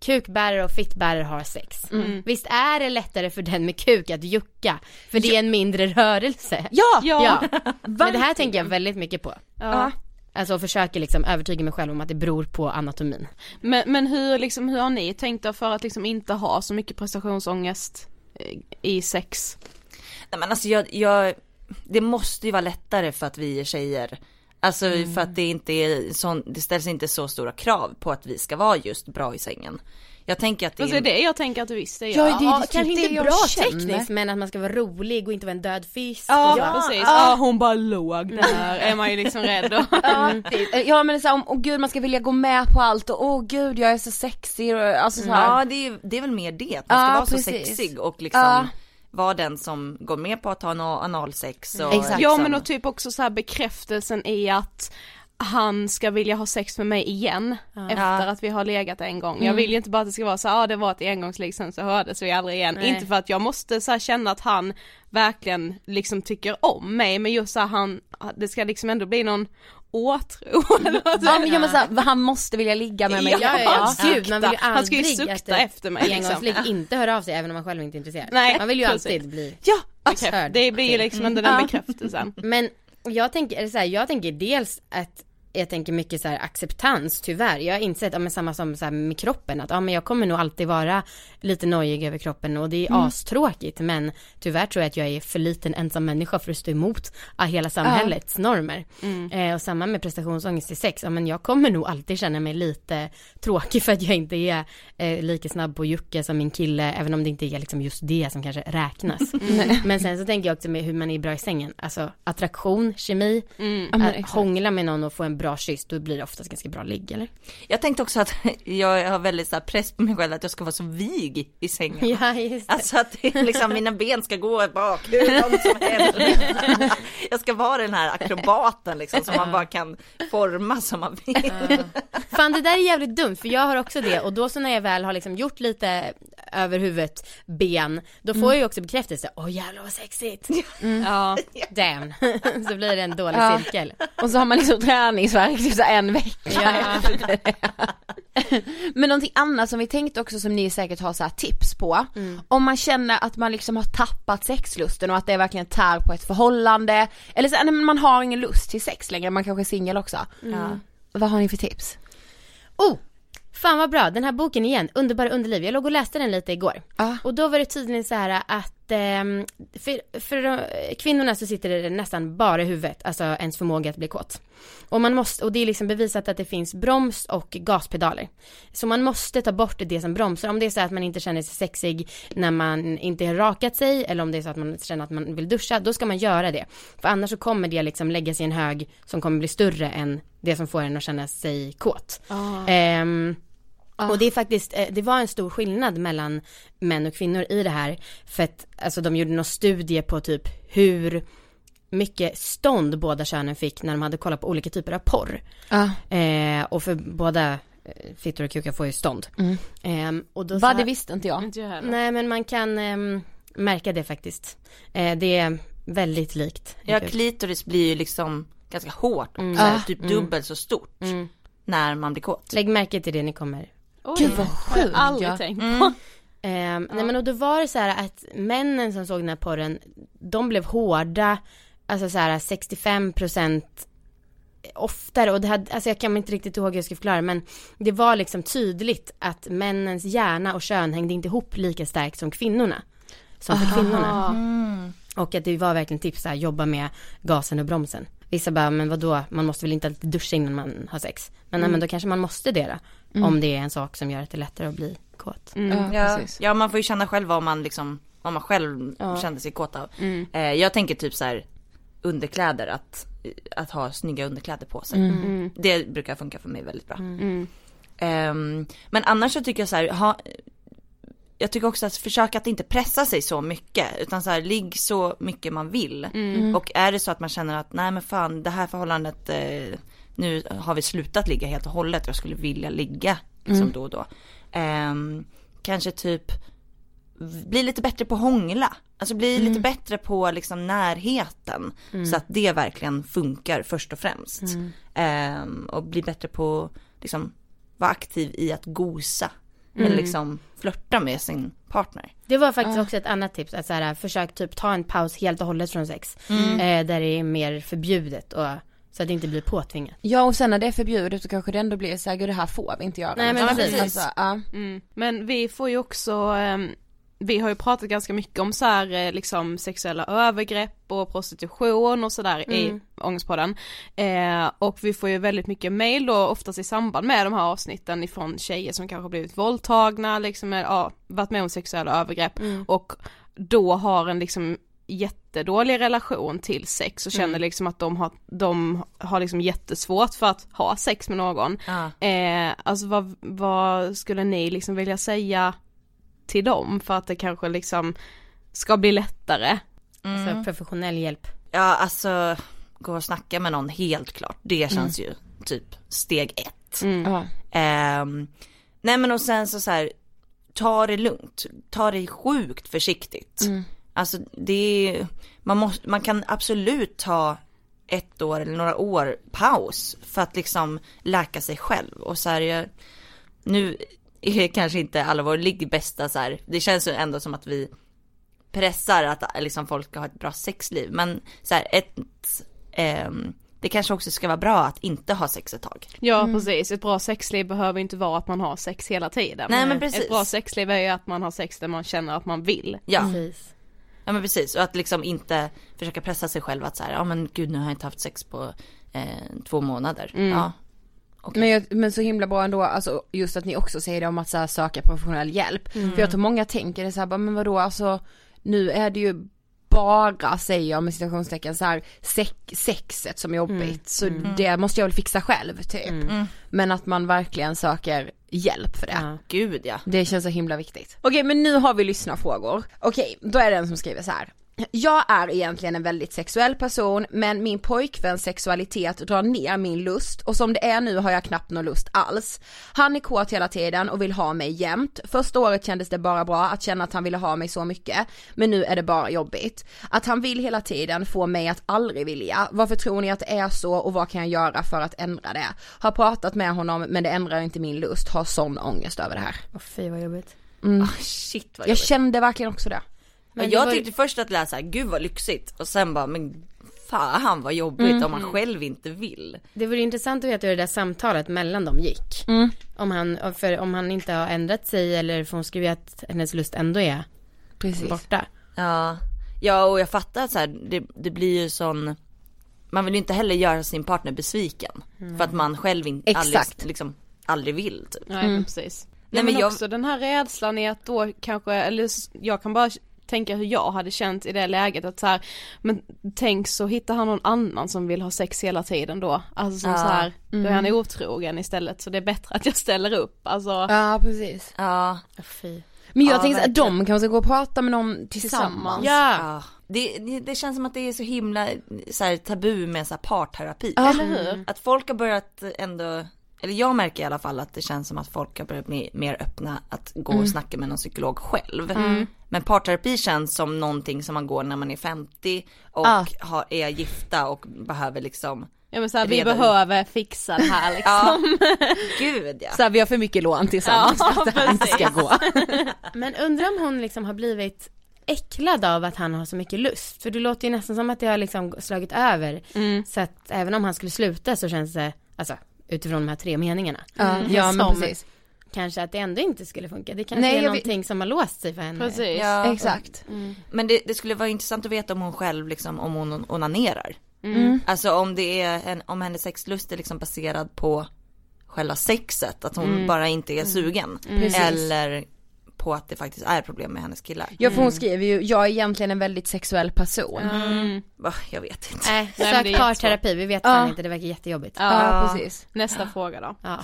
kukbärare och fittbärare har sex. Mm. Visst är det lättare för den med kuk att jucka, för det är en mindre rörelse? Ja! Ja, <laughs> men det här tänker jag väldigt mycket på. Ja. Alltså och försöker liksom övertyga mig själv om att det beror på anatomin. Men, men hur, liksom, hur har ni tänkt då för att liksom inte ha så mycket prestationsångest eh, i sex? Nej men alltså jag, jag, det måste ju vara lättare för att vi är tjejer. Alltså Mm. för att det inte är sån, det ställs inte så stora krav på att vi ska vara just bra i sängen. Jag tänker att det Fast det är det jag tänker att visst det Ja, det är Ja, det, kanske det inte bra känner. tekniskt men att man ska vara rolig och inte vara en död fisk. Ja, så. precis. Ja, hon bara låg där, är man ju liksom rädd och... <laughs> Ja, det- ja men det är så här, om, åh gud man ska vilja gå med på allt och åh gud jag är så sexig och alltså så här. Ja det är, det är väl mer det, att man ska Ja, vara så precis. sexig och liksom Ja. Vara den som går med på att ha ana- analsex och Exakt. Ja liksom, men och typ också så här bekräftelsen i att han ska vilja ha sex med mig igen efter att vi har legat en gång. Jag vill ju inte bara att det ska vara så ja ah, det var ett engångsligg sen så hördes vi aldrig igen. Nej. Inte för att jag måste så här känna att han verkligen liksom tycker om mig men just så här, han, det ska liksom ändå bli någon åtrå <laughs> Ja men, ja, men så här, han måste vilja ligga med mig. Ja, Ja, ja, ja. Gud, man vill ju Han ska ju sukta efter mig liksom. Engångsligg <laughs> inte höra av sig även om man själv inte är intresserad. Nej, man vill ju precis. alltid bli Ja, Alltså, det blir ju liksom ändå den bekräftelsen. Men jag tänker, så här, jag tänker dels att jag tänker mycket så här acceptans tyvärr. Jag har insett, ja, men samma som så här med kroppen, att ja, men jag kommer nog alltid vara lite nojig över kroppen och det är astråkigt men tyvärr tror jag att jag är för liten ensam människa för att stå emot hela samhällets normer. Eh, och samma med prestationsångest i sex, ja, men jag kommer nog alltid känna mig lite tråkig för att jag inte är eh, lika snabb på jucka som min kille, även om det inte är liksom just det som kanske räknas. <laughs> <laughs> Men sen så tänker jag också med hur man är bra i sängen, alltså attraktion, kemi, Mm. Att hångla med någon och få en bra kyss, då blir det oftast ganska bra ligg eller? Jag tänkte också att <laughs> jag har väldigt så här press på mig själv att jag ska vara så vig i sängen. <laughs> Ja, just det. Alltså att liksom mina ben ska gå bak hur långt som helst. <laughs> Jag ska vara den här akrobaten liksom som man bara kan forma som man vill. Fan det där är jävligt dumt för jag har också det och då så när jag väl har liksom gjort lite över huvudet ben, då får jag ju också bekräftelse, åh jävlar vad sexigt. Ja. Damn, så blir det en dålig Ja. cirkel. Och så har man liksom träningsvärk typ så en vecka. Men någonting annat som vi tänkte också som ni säkert har så här tips på. Om man känner att man liksom har tappat sexlusten och att det verkligen tär på ett förhållande. Eller så, nej, man har ingen lust till sex längre, man kanske är singel också. Ja. Vad har ni för tips? Oh! Fan vad bra, den här boken igen, Underbara underliv. Jag låg och läste den lite igår. Ja. Och då var det tydligen så här att för, för de, kvinnorna så sitter det nästan bara i huvudet, alltså ens förmåga att bli kåt. Och man måste, och det är liksom bevisat att det finns broms och gaspedaler. Så man måste ta bort det som bromsar. Om det är så att man inte känner sig sexig när man inte har rakat sig eller om det är så att man känner att man vill duscha, då ska man göra det. För annars så kommer det liksom lägga sig i en hög som kommer bli större än det som får en att känna sig kåt. Ehm, och det är faktiskt, eh, det var en stor skillnad mellan män och kvinnor i det här. För att, alltså de gjorde någon studie på typ hur mycket stånd båda könen fick när de hade kollat på olika typer av porr. Ja. Eh, och för båda eh, fittor och kukar får ju stånd. Ehm, och då här- det visste inte jag. Inte jag heller. Nej men man kan ehm, märka det faktiskt. Eh, det är väldigt likt. Ja, kuk. klitoris blir ju liksom ganska hårt, Mm. här, Ah. typ dubbelt så stort Mm. när man blir kåt. Lägg märke till det ni kommer Oj, Gud, vad har jag sjukt, aldrig ja. tänkt på. Mm. Ehm, Nej men och då var det så här att männen som såg den här porren, de blev hårda, alltså så här 65% oftare och det hade, alltså jag kan inte riktigt ihåg hur jag ska förklara men det var liksom tydligt att männens hjärna och kön hängde inte ihop lika starkt som kvinnorna. Som för kvinnorna. Aha. Mm. Och att det var verkligen tips att jobba med gasen och bromsen. Vissa bara, men vadå, man måste väl inte alltid duscha innan man har sex. Men, nej, Mm. men då kanske man måste det då. Mm. Om det är en sak som gör att det är lättare att bli kåt. ja, ja, man får ju känna själv vad man liksom, vad man själv Ja. kände sig kåt av. Mm. Eh, jag tänker typ så här underkläder, att, att ha snygga underkläder på sig. Mm. Mm. Det brukar funka för mig väldigt bra. Mm. Ehm, men annars så tycker jag så här, ha, jag tycker också att försöka att inte pressa sig så mycket utan så här, ligg så mycket man vill. Mm. Och är det så att man känner att nej men fan det här förhållandet, eh, nu har vi slutat ligga helt och hållet och jag skulle vilja ligga liksom Mm. då och då. Ehm, kanske typ bli lite bättre på hångla. Alltså bli Mm. lite bättre på liksom närheten. Mm. Så att det verkligen funkar först och främst. Ehm, och bli bättre på liksom vara aktiv i att gosa. Mm. Eller liksom flörta med sin partner. Det var faktiskt Ja. också ett annat tips, att så här, försök typ ta en paus helt och hållet från sex. Mm. Eh, där det är mer förbjudet och så att det inte blir påtvingat. Ja och sen när det är förbjudet så kanske det ändå blir så här, gud det här får vi inte göra. Nej, men Alltså, precis. Alltså, ja. Mm. Men vi får ju också, ehm, vi har ju pratat ganska mycket om så här, eh, liksom sexuella övergrepp och prostitution och sådär Mm. i Ångestpodden. Eh, och vi får ju väldigt mycket mail då oftast i samband med de här avsnitten ifrån tjejer som kanske har blivit våldtagna, liksom, eh, ja, varit med om sexuella övergrepp Mm. och då har en liksom jättedålig relation till sex och känner Mm. liksom att de har, de har liksom jättesvårt för att ha sex med någon. Ja. Eh, alltså vad, vad skulle ni liksom vilja säga till dem för att det kanske liksom ska bli lättare? Så professionell hjälp. Ja alltså, gå och snacka med någon helt klart. Det känns ju typ steg ett. Ja. Ehm, nej men och sen så, så här, ta det lugnt. Ta det sjukt försiktigt. Mm. Alltså det är, man, måste, man kan absolut ta ett år eller några år paus för att liksom läka sig själv. Och så här, jag, nu är <laughs> kanske inte alla vår ligg bästa så här, det känns ju ändå som att vi pressar att liksom folk ska ha ett bra sexliv. Men så här, ett, ehm, det kanske också ska vara bra att inte ha sex ett tag. Ja Mm. precis, ett bra sexliv behöver inte vara att man har sex hela tiden. Nej, men precis. Ett bra sexliv är ju att man har sex där man känner att man vill. Ja. Precis. Ja men precis, och att liksom inte försöka pressa sig själv att så här, ja men gud nu har jag inte haft sex på eh, två månader. Mm. Ja. Okej. Men, jag, men så himla bra ändå, alltså just att ni också säger det om att så här, söka professionell hjälp. Mm. För jag tror många tänker det så här, men vadå alltså, nu är det ju bara, säger jag med citationstecken, så här, sex, sexet som är jobbigt. Mm. Så Mm. det måste jag väl fixa själv typ. Mm. Men att man verkligen söker hjälp för det. Ja. Gud ja. Det känns så himla viktigt. Okej men nu har vi lyssnarfrågor. Okej, då är det en som skriver så här. Jag är egentligen en väldigt sexuell person men min pojkväns sexualitet drar ner min lust och som det är nu har jag knappt någon lust alls. Han är kåt hela tiden och vill ha mig jämt. Första året kändes det bara bra att känna att han ville ha mig så mycket men nu är det bara jobbigt. Att han vill hela tiden få mig att aldrig vilja. Varför tror ni att det är så och vad kan jag göra för att ändra det? Har pratat med honom men det ändrar inte min lust. Har sån ångest över det här. Åh fy vad jobbigt. Mm. Ah, shit vad Jag jobbigt. kände verkligen också det. Men jag var tyckte först att läsa, gud vad lyxigt. Och sen bara, men fan vad jobbigt Mm. om man själv inte vill. Det vore intressant att veta hur det där samtalet mellan dem gick. Mm. Om han, för om han inte har ändrat sig eller för hon skriver att hennes lust ändå är Precis. borta. Ja, ja och jag fattar att så här, det, det blir ju sån, man vill ju inte heller göra sin partner besviken. För att man själv inte, Exakt. aldrig, liksom, aldrig vill typ. Nej men precis. Nej, men, men jag- också den här rädslan i att då kanske, eller jag kan bara tänka hur jag hade känt i det läget att så här, men tänk så hittar han någon annan som vill ha sex hela tiden då. Alltså som Ja. så här, då är han otrogen istället så det är bättre att jag ställer upp. Alltså Ja precis. Ja, fy. Men jag Ja, tänker att de kanske gå och prata med någon tillsammans. Ja. ja. Det, det, det känns som att det är så himla så här, tabu med så här, parterapi. Ja. eller hur? Att folk har börjat ändå, eller jag märker i alla fall att det känns som att folk har börjat bli mer öppna att gå och snacka med någon psykolog själv. Men parterapi känns som någonting som man går när man är 50 och Ja. har, är gifta och behöver liksom, Ja men så här, vi behöver fixa det här <laughs> liksom. gud ja. Så här, vi har för mycket lån tillsammans <laughs> Ja, för <laughs> att det här inte ska gå. Men undrar om hon liksom har blivit äcklad av att han har så mycket lust. För det låter ju nästan som att det har liksom slagit över. Mm. Så att även om han skulle sluta så känns det, alltså utifrån de här tre meningarna. Ja, ja men precis. Kanske att det ändå inte skulle funka. Det kanske Nej, är någonting som har låst sig för henne. Precis. Ja. Exakt. Men det, det skulle vara intressant att veta om hon själv liksom, om hon onanerar. Mm. Alltså om det är en, om hennes sexlust är liksom baserad på själva sexet, att hon Mm. bara inte är sugen. Precis. Eller på att det faktiskt är problem med hennes killar. Ja för hon skriver ju, jag är egentligen en väldigt sexuell person. Mm. Va, jag vet inte. Nej, <laughs> sök parterapi, vi vet Ja. fan inte, det verkar jättejobbigt. Ja, precis. Nästa fråga då. Ja.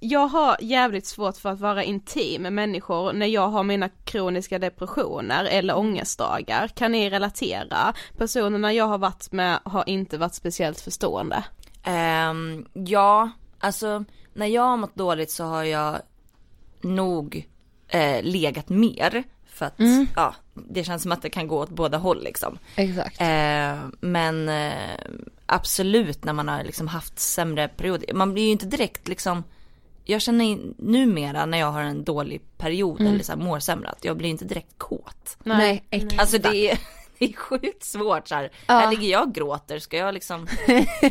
Jag har jävligt svårt för att vara intim med människor när jag har mina kroniska depressioner eller ångestdagar. Kan ni relatera? Personerna jag har varit med har inte varit speciellt förstående. Ehm, ja, alltså när jag har mått dåligt så har jag nog eh, legat mer. För att Mm. ja, det känns som att det kan gå åt båda håll liksom. Exakt. Eh, men eh, absolut när man har liksom haft sämre perioder. Man blir ju inte direkt liksom jag känner numera när jag har en dålig period Mm. eller så här, mår sämre att jag blir inte direkt kåt. Nej, exakt. Alltså det är, det är sjukt svårt så här. Ja. Här ligger jag och gråter, ska jag liksom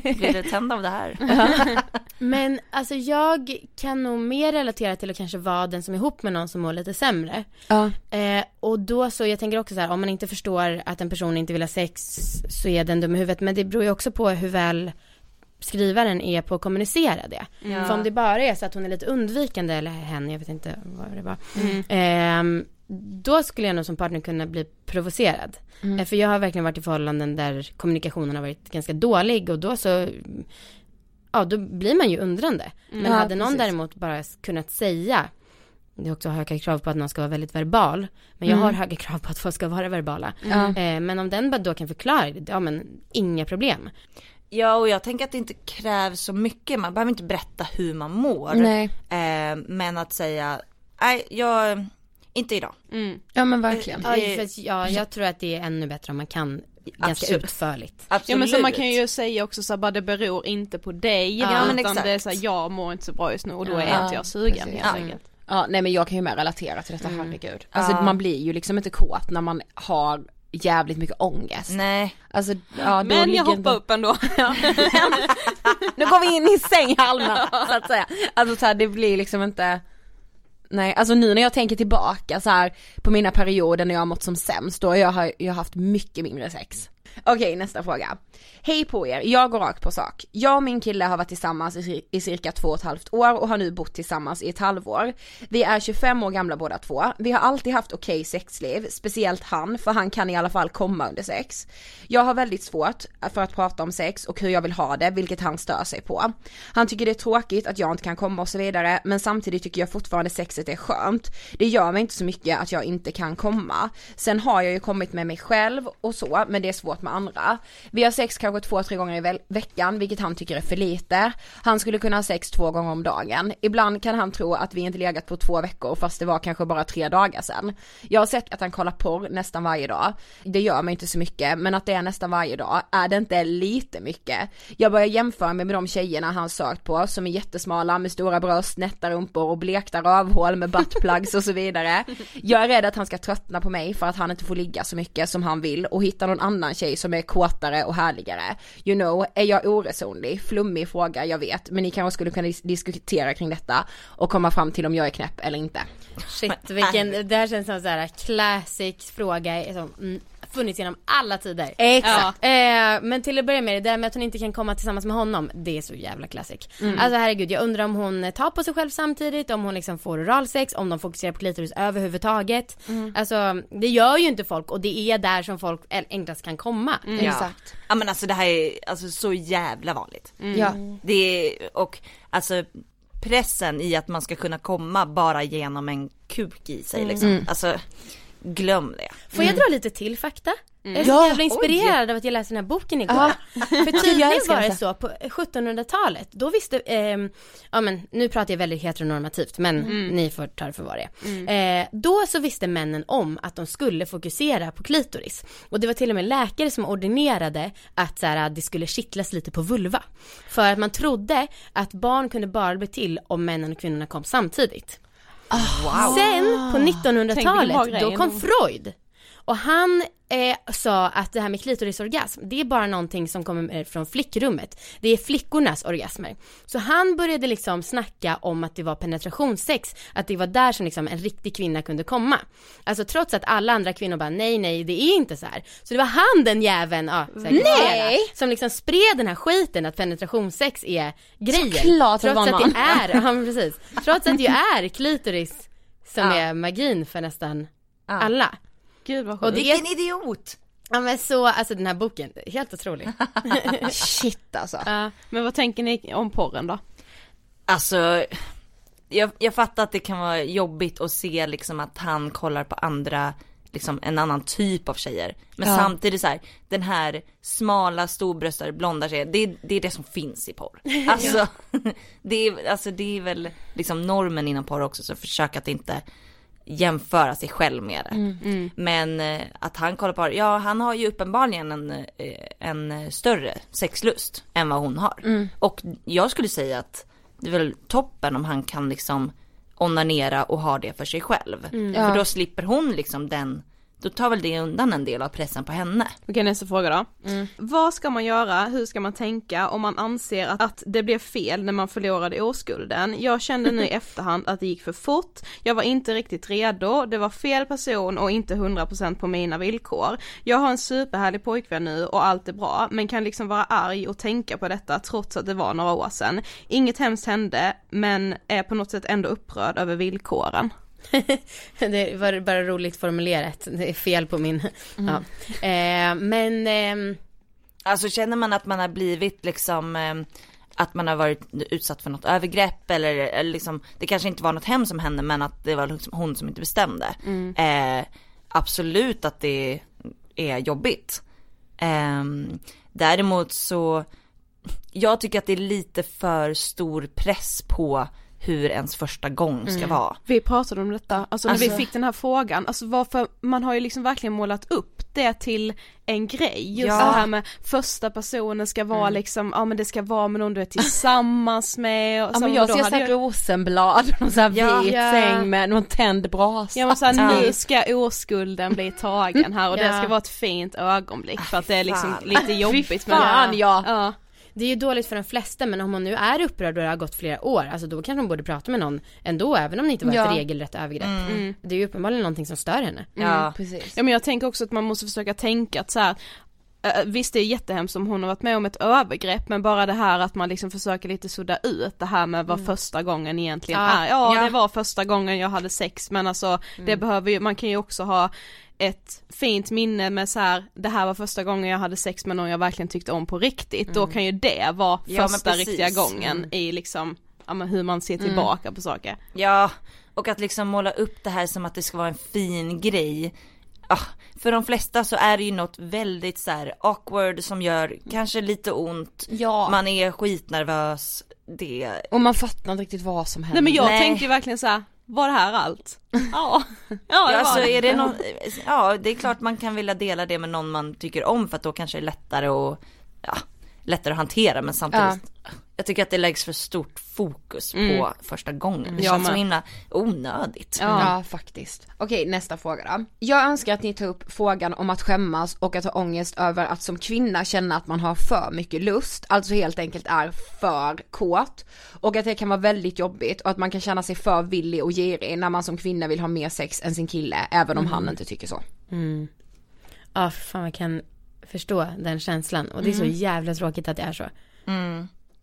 bli det tänd av det här? <laughs> Men alltså jag kan nog mer relatera till att kanske vara den som är ihop med någon som mår lite sämre. Ja. Eh, och då så, jag tänker också så här, om man inte förstår att en person inte vill ha sex så är den dum i huvudet. Men det beror ju också på hur väl skrivaren är på att kommunicera det. Ja. För om det bara är så att hon är lite undvikande, eller hen, jag vet inte vad det var. Ehm, då skulle jag nog som partner kunna bli provocerad. Eh, För jag har verkligen varit i förhållanden där kommunikationen har varit ganska dålig och då så Ja då blir man ju undrande. Men Ja, hade någon precis. däremot bara kunnat säga Det är också höga krav på att någon ska vara väldigt verbal Men jag Mm. har höga krav på att folk ska vara verbala eh, Men om den bara då kan förklara det, ja men inga problem Ja och jag tänker att det inte krävs så mycket, man behöver inte berätta hur man mår. Nej. Eh, men att säga, nej jag, inte idag. Ja men verkligen. Ja, Det- för, ja jag tror att det är ännu bättre om man kan ganska Absolut. utförligt Absolut. Ja men så man kan ju säga också så här, bara det beror inte på dig Ja, men utan exakt. det är så här, jag mår inte så bra just nu och då är Ja, inte jag sugen precis. helt Ja. enkelt. Ja nej men jag kan ju mer relatera till detta, herregud. Alltså Ja. man blir ju liksom inte kåt när man har jävligt mycket ångest. Nej. Alltså ja, Men jag hoppar upp ändå. <laughs> <laughs> nu går vi in i sänghalmen <laughs> så att säga. Alltså så här, det blir liksom inte Nej, alltså nu när jag tänker tillbaka så här på mina perioder när jag har mått som sämst, då har jag, har jag haft mycket mindre sex. Okej, nästa fråga. Hej på er, jag går rakt på sak. Jag och min kille har varit tillsammans i, cirka två och ett halvt år och har nu bott tillsammans i ett halvår. Vi är 25 år gamla båda två. Vi har alltid haft okej sexliv, speciellt han, för han kan i alla fall komma under sex. Jag har väldigt svårt för att prata om sex och hur jag vill ha det, vilket han stör sig på. Han tycker det är tråkigt att jag inte kan komma och så vidare, men samtidigt tycker jag fortfarande sexet är skönt. Det gör mig inte så mycket att jag inte kan komma. Sen har jag ju kommit med mig själv och så, men det är svårt med andra. Vi har sex kanske två, tre gånger i ve- veckan, vilket han tycker är för lite. Han skulle kunna ha sex två gånger om dagen. Ibland kan han tro att vi inte legat på två veckor fast det var kanske bara tre dagar sedan. Jag har sett att han kollar porr nästan varje dag. Det gör mig inte så mycket, men att det är nästan varje dag, är det inte lite mycket? Jag börjar jämföra mig med de tjejerna han sökt på som är jättesmala med stora bröst, nätta rumpor och blekta rövhål med buttplugs och så vidare. Jag är rädd att han ska tröttna på mig för att han inte får ligga så mycket som han vill och hitta någon annan tjej som är kåtare och härligare. You know, är jag oresonlig? Flummig fråga, jag vet, men ni kanske skulle kunna dis- diskutera kring detta och komma fram till om jag är knäpp eller inte. Shit vilken, det här känns som en sån här classic fråga som mm, funnits genom alla tider. Exakt. Eh, men till att börja med, det där med att hon inte kan komma tillsammans med honom, det är så jävla classic. Alltså herregud, jag undrar om hon tar på sig själv samtidigt, om hon liksom får oralsex, om de fokuserar på klitoris överhuvudtaget. Alltså det gör ju inte folk och det är där som folk en- enklast kan komma. Ja. ja men alltså det här är alltså så jävla vanligt. Ja. Det är, och alltså pressen i att man ska kunna komma bara genom en kuk i sig liksom. Alltså glöm det. Får jag dra lite till fakta? Jag är så Ja, jävla inspirerad av att jag läste den här boken igår. Ja. För <laughs> Jag tydligen var det så på 1700-talet, då visste, ehm, ja men nu pratar jag väldigt heteronormativt men ni får ta det för vad det är. Eh, då så visste männen om att de skulle fokusera på klitoris. Och det var till och med läkare som ordinerade att så här, det skulle kittlas lite på vulva. För att man trodde att barn kunde bara bli till om männen och kvinnorna kom samtidigt. Sen på Tänk vilken bra 1900-talet, grej då kom. Freud. Och han eh, sa att det här med klitorisorgasm, det är bara någonting som kommer från flickrummet. Det är flickornas orgasmer. Så han började liksom snacka om att det var penetrationssex, att det var där som liksom en riktig kvinna kunde komma. Alltså trots att alla andra kvinnor bara nej, nej, det är inte så här. Så det var han den jäveln, ja, säkert Nej! som liksom spred den här skiten att penetrationssex är grejen. Såklart trots att man. det är, ja precis. Trots att det är klitoris som Ja. är magin för nästan alla. Gud vad Och sjukt. det Vilken idiot! Ja men så, alltså den här boken, helt otrolig. <laughs> Shit alltså. Ja. Men vad tänker ni om porren då? Alltså, jag, jag fattar att det kan vara jobbigt att se liksom att han kollar på andra, liksom en annan typ av tjejer. Men Ja. samtidigt så här, den här smala, storbröstade, blonda tjejen, det, är- det är det som finns i porr. <laughs> Alltså, <laughs> det, är, alltså det är väl liksom normen inom porr också, så försök att inte jämföra sig själv med det. Men eh, att han kollar på, ja han har ju uppenbarligen en, eh, en eh, större sexlust än vad hon har. Och jag skulle säga att det är väl toppen om han kan liksom onanera och ha det för sig själv. För då slipper hon liksom den, då tar väl det undan en del av pressen på henne. Okej nästa fråga då. Vad ska man göra, hur ska man tänka om man anser att, att det blev fel när man förlorade oskulden? Jag kände nu i <laughs> efterhand att det gick för fort, jag var inte riktigt redo, det var fel person och inte 100% på mina villkor. Jag har en superhärlig pojkvän nu och allt är bra, men kan liksom vara arg och tänka på detta trots att det var några år sedan. Inget hemskt hände, men är på något sätt ändå upprörd över villkoren. <laughs> det var bara roligt formulerat, det är fel på min, ja. Eh, men ehm, Alltså känner man att man har blivit liksom eh, att man har varit utsatt för något övergrepp eller, eller liksom, det kanske inte var något hem som hände men att det var liksom hon som inte bestämde. Eh, absolut att det är jobbigt. Eh, däremot så, jag tycker att det är lite för stor press på hur ens första gång ska vara. Vi pratade om detta, alltså när vi Alltså- fick den här frågan, alltså varför, man har ju liksom verkligen målat upp det till en grej, just Ja. det här med första personen ska vara liksom, ja men det ska vara med någon du är tillsammans med och Ja men jag ser såhär rosenblad <laughs> och så här Ja. vit Ja. säng med någon tänd brasa. Ja men såhär, Ja. nu ska oskulden bli tagen här och det ska vara ett fint ögonblick för att det är liksom lite <laughs> jobbigt Fy fan ja. Det är ju dåligt för de flesta men om hon nu är upprörd och det har gått flera år, alltså då kanske hon borde prata med någon ändå även om det inte var ett Ja. regelrätt övergrepp. Det är ju uppenbarligen någonting som stör henne. Ja. Precis. Ja men jag tänker också att man måste försöka tänka att så här, eh, Visst det är jättehemskt om hon har varit med om ett övergrepp men bara det här att man liksom försöker lite sudda ut det här med vad första gången egentligen Ja, är. Ja, ja. det var första gången jag hade sex men alltså det behöver ju, man kan ju också ha ett fint minne med så här, det här var första gången jag hade sex med någon jag verkligen tyckte om på riktigt. Då kan ju det vara Ja, första riktiga gången i liksom, ja men hur man ser tillbaka på saker. Ja, och att liksom måla upp det här som att det ska vara en fin grej. Ah, för de flesta så är det ju något väldigt så här awkward som gör kanske lite ont. Ja. Man är skitnervös. Det, Och man fattar inte riktigt vad som händer. Nej men jag Nej. tänkte ju verkligen så här, var det här allt? <laughs> Ja, ja det ja, alltså det. är det någon, ja det är klart man kan vilja dela det med någon man tycker om för att då kanske det är lättare att, ja, lättare att hantera men samtidigt, jag tycker att det läggs för stort fokus på första gången. Det Jag känns så med. himla onödigt. Ja. faktiskt. Okej nästa fråga då. Jag önskar att ni tar upp frågan om att skämmas och att ha ångest över att som kvinna känna att man har för mycket lust, alltså helt enkelt är för kåt. Och att det kan vara väldigt jobbigt och att man kan känna sig för villig och girig när man som kvinna vill ha mer sex än sin kille, även om han inte tycker så. Ja för fan jag kan förstå den känslan och det är så jävla tråkigt att det är så.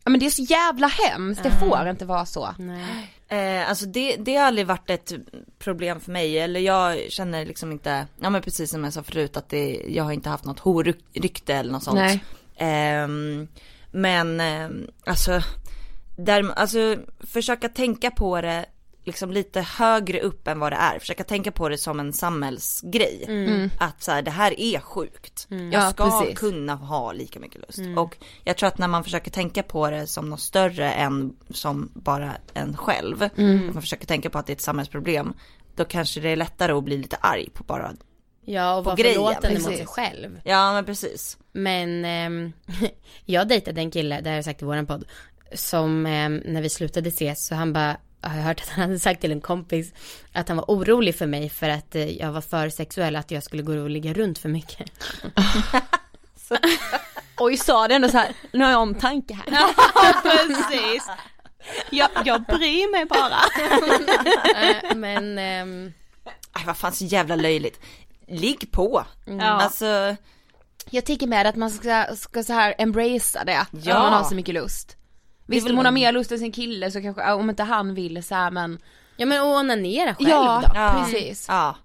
Ja men det är så jävla hemskt, det får inte vara så. Nej. Eh, alltså det, det har aldrig varit ett problem för mig, eller jag känner liksom inte, ja men precis som jag sa förut att det, jag har inte haft något horrykte eller något sånt. Nej. Ehm, men ehm, alltså, där, alltså försöka tänka på det liksom lite högre upp än vad det är. Försöka tänka på det som en samhällsgrej. Att så här, det här är sjukt. Jag Ja, ska precis. kunna ha lika mycket lust. Och jag tror att när man försöker tänka på det som något större än som bara en själv. Att man försöker tänka på att det är ett samhällsproblem. Då kanske det är lättare att bli lite arg på bara, Ja och På vara grejen, förlåtande mot sig själv. ja men precis. Men ehm, <laughs> jag dejtade en kille, det har jag sagt i våran podd, som ehm, när vi slutade ses så han bara har jag hört att han hade sagt till en kompis att han var orolig för mig för att eh, jag var för sexuell, att jag skulle gå och ligga runt för mycket. <laughs> Oj sa det ändå så här, nu har jag omtanke här. Ja precis. Jag, jag bryr mig bara. Eh, Men ehm, Aj, vad fan så jävla löjligt. Ligg på. Ja. Alltså, Jag tycker med att man ska, ska så här embracea det, Ja. om man har så mycket lust. Visst om hon har mer lust än sin kille så kanske, om inte han vill så här, men ja men och onanera själv Ja, då. ja. precis. Ja.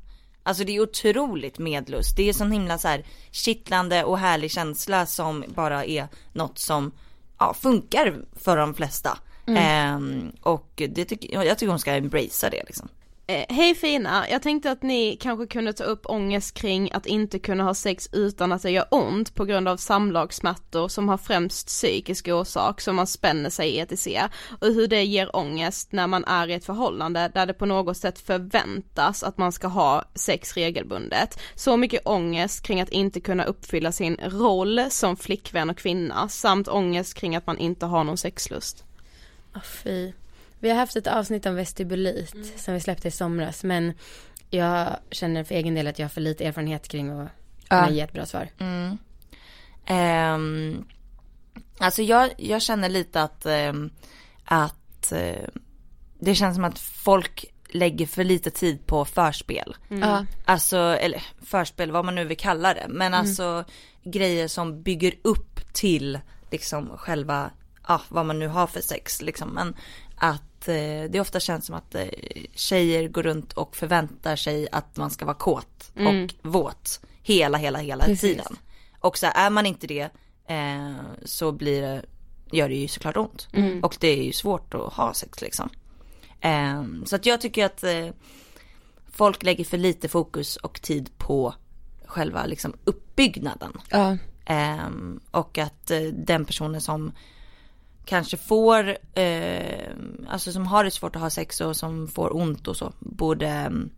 Alltså det är otroligt medlust. Det är sån himla så här kittlande och härlig känsla som bara är något som ja, funkar för de flesta. Ehm, och det tycker, jag tycker hon ska embracea det liksom. Eh, Hej fina, jag tänkte att ni kanske kunde ta upp ångest kring att inte kunna ha sex utan att det gör ont på grund av samlagssmärtor som har främst psykisk orsak som man spänner sig i etc. Och hur det ger ångest när man är i ett förhållande där det på något sätt förväntas att man ska ha sex regelbundet. Så mycket ångest kring att inte kunna uppfylla sin roll som flickvän och kvinna samt ångest kring att man inte har någon sexlust. Oh, fy. Vi har haft ett avsnitt om vestibulit som vi släppte i somras men jag känner för egen del att jag har för lite erfarenhet kring att kunna ge ett bra svar. Ehm, alltså jag, jag känner lite att, ehm, att eh, det känns som att folk lägger för lite tid på förspel. Ja. Alltså, eller förspel, vad man nu vill kalla det. Men alltså grejer som bygger upp till liksom själva, ja vad man nu har för sex liksom. Men att eh, det ofta känns som att eh, tjejer går runt och förväntar sig att man ska vara kåt och våt hela, hela, hela Precis. tiden. Och så är man inte det eh, så blir det, gör det ju såklart ont. Och det är ju svårt att ha sex liksom. Eh, så att jag tycker att eh, folk lägger för lite fokus och tid på själva liksom uppbyggnaden. Ja. Ehm, och att eh, den personen som kanske får, eh, alltså som har det svårt att ha sex och som får ont och så, borde, mm,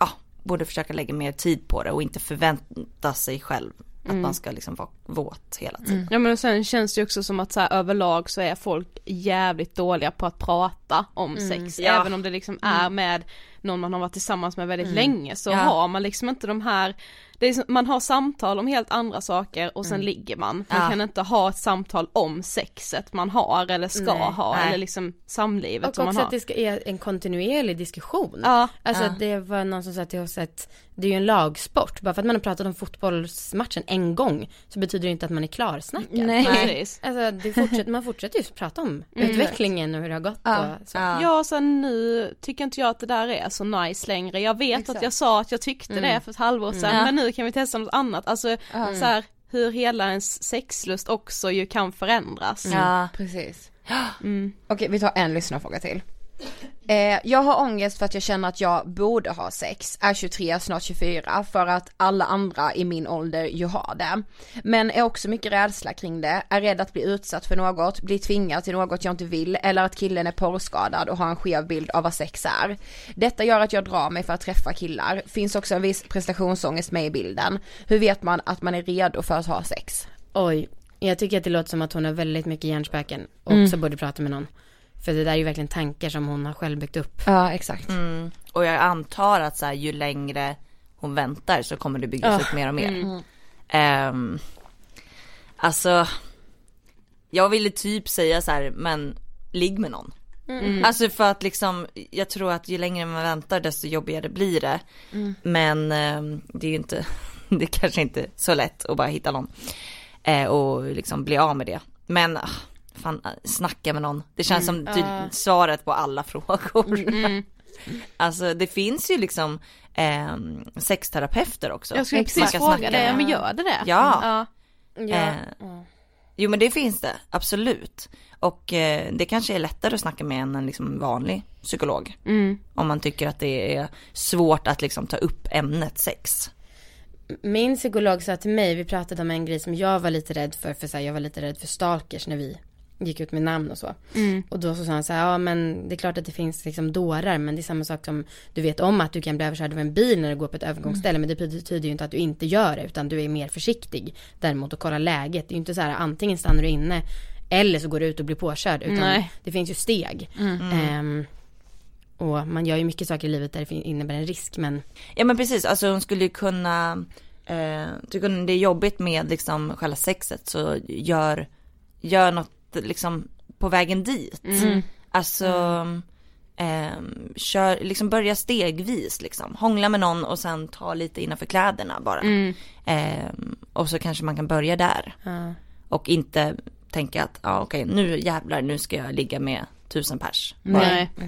ja, borde försöka lägga mer tid på det och inte förvänta sig själv att man ska liksom vara våt hela tiden. Ja men sen känns det ju också som att så här, överlag så är folk jävligt dåliga på att prata om sex. Ja. Även om det liksom är med någon man har varit tillsammans med väldigt länge så Ja. har man liksom inte de här är, man har samtal om helt andra saker och sen ligger man. Man Ja. kan inte ha ett samtal om sexet man har eller ska Nej. ha Nej. eller liksom samlivet Och som man också har. att det ska, är en kontinuerlig diskussion. Ja, Alltså Ja. det var någon som sa till oss att det är ju en lagsport. Bara för att man har pratat om fotbollsmatchen en gång så betyder det inte att man är klarsnackad. Nej. precis. Alltså fortsätter, man fortsätter ju prata om utvecklingen och hur det har gått Ja. och så. Ja sen nu tycker inte jag att det där är så nice längre. Jag vet Exakt. att jag sa att jag tyckte det för ett halvår sedan Ja. men nu kan vi testa något annat. Alltså så här, hur hela ens sexlust också ju kan förändras. Ja. Precis. Okej, vi tar en lyssnarfråga till. Eh, jag har ångest för att jag känner att jag borde ha sex, är 23, snart 24, för att alla andra i min ålder ju har det. Men är också mycket rädsla kring det, är rädd att bli utsatt för något, bli tvingad till något jag inte vill, eller att killen är porrskadad och har en skev bild av vad sex är. Detta gör att jag drar mig för att träffa killar, finns också en viss prestationsångest med i bilden. Hur vet man att man är redo för att ha sex? Oj, jag tycker att det låter som att hon har väldigt mycket hjärnspöken och också borde prata med någon. För det där är ju verkligen tankar som hon har själv byggt upp. Ja, exakt. Mm. Och jag antar att så här, ju längre hon väntar så kommer det byggas upp mer och mer. Ehm, alltså, jag ville typ säga så här, men ligg med någon. Alltså för att liksom, jag tror att ju längre man väntar desto jobbigare blir det. Men ehm, det är ju inte, <laughs> det är kanske inte så lätt att bara hitta någon. Eh, och liksom bli av med det. Men ah, fan, snacka med någon. Det känns som typ svaret på alla <laughs> frågor. Alltså det finns ju liksom eh, sexterapeuter också. Jag skulle precis fråga med. men gör det det? Ja. ja. Ja. Eh, Jo men det finns det, absolut. Och eh, det kanske är lättare att snacka med än en liksom vanlig psykolog. Mm. Om man tycker att det är svårt att liksom ta upp ämnet sex. Min psykolog sa till mig, vi pratade om en grej som jag var lite rädd för, för så här, jag var lite rädd för stalkers när vi gick ut med namn och så. Och då så sa han så här, ja men det är klart att det finns liksom dårar, men det är samma sak som du vet om att du kan bli överkörd av en bil när du går på ett övergångsställe, men det betyder ju inte att du inte gör det, utan du är mer försiktig däremot och kollar läget. Det är ju inte så här, antingen stannar du inne eller så går du ut och blir påkörd, utan Nej. det finns ju steg. Ehm, och man gör ju mycket saker i livet där det innebär en risk men Ja men precis, alltså hon skulle ju kunna, eh, tycker hon det är jobbigt med liksom själva sexet så gör, gör något liksom på vägen dit. Mm. Alltså, ehm, kör, liksom börja stegvis liksom. Hångla med någon och sen ta lite innanför kläderna bara. Mm. Ehm, och så kanske man kan börja där. ja. Och inte tänka att, ja okej nu jävlar nu ska jag ligga med tusen pers. Bara. Nej. <laughs>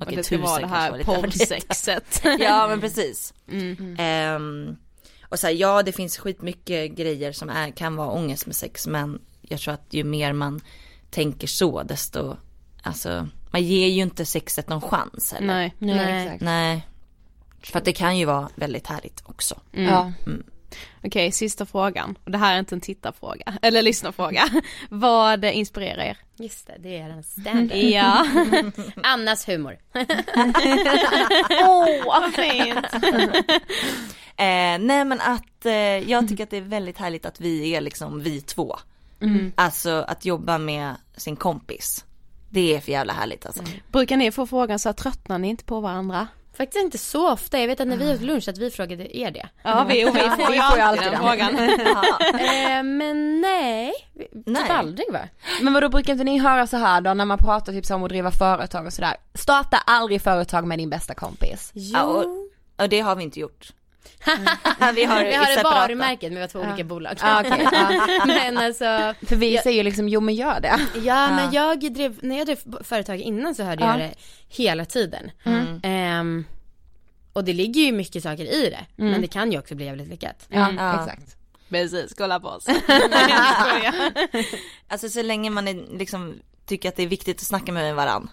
Och Okej, det ska vara det kanske här var lite överdrivet. porrsexet. <laughs> ja men precis. Mm. Ehm, och så här, ja det finns skitmycket grejer som är, kan vara ångest med sex men jag tror att ju mer man tänker så desto, alltså man ger ju inte sexet någon chans eller? Nej. Nej, Nej. exakt. Nej. För att det kan ju vara väldigt härligt också. Mm. Ja. Okej, sista frågan. Och det här är inte en tittarfråga, <laughs> eller lyssnarfråga. <laughs> Vad inspirerar er? Just det, det är en stand <laughs> Ja. Annas humor. Åh, vad fint. Eh, nej men att eh, jag tycker att det är väldigt härligt att vi är liksom vi två. Alltså att jobba med sin kompis. Det är för jävla härligt alltså. Brukar ni få frågan så här, tröttnar ni inte på varandra? Faktiskt inte så ofta, jag vet att när vi åt lunch att vi frågade er det. Ja, vi, och vi får ju alltid den frågan. <laughs> Eh, men nej, typ aldrig va? Men vadå brukar inte ni höra så här då när man pratar typ om att driva företag och sådär. Starta aldrig företag med din bästa kompis. Jo. Ja, och, och det har vi inte gjort. Vi har, vi har det separata. varumärket men vi har två olika bolag. Ah, <laughs> ja. men alltså, För vi Jag- säger ju liksom, jo men gör det. ja men jag drev, när jag drev företag innan så hörde Ja. jag det hela tiden. Ehm, och det ligger ju mycket saker i det, men det kan ju också bli jävligt lyckat. Ja, Ja. exakt. Precis, kolla på oss. <laughs> <laughs> Alltså så länge man är, liksom, tycker att det är viktigt att snacka med varandra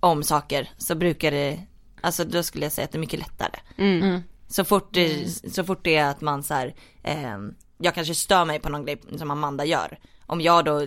om saker så brukar det, alltså då skulle jag säga att det är mycket lättare. Mm. Så fort det, så fort det är att man så här, ehm, jag kanske stör mig på någon grej som Amanda gör. Om jag då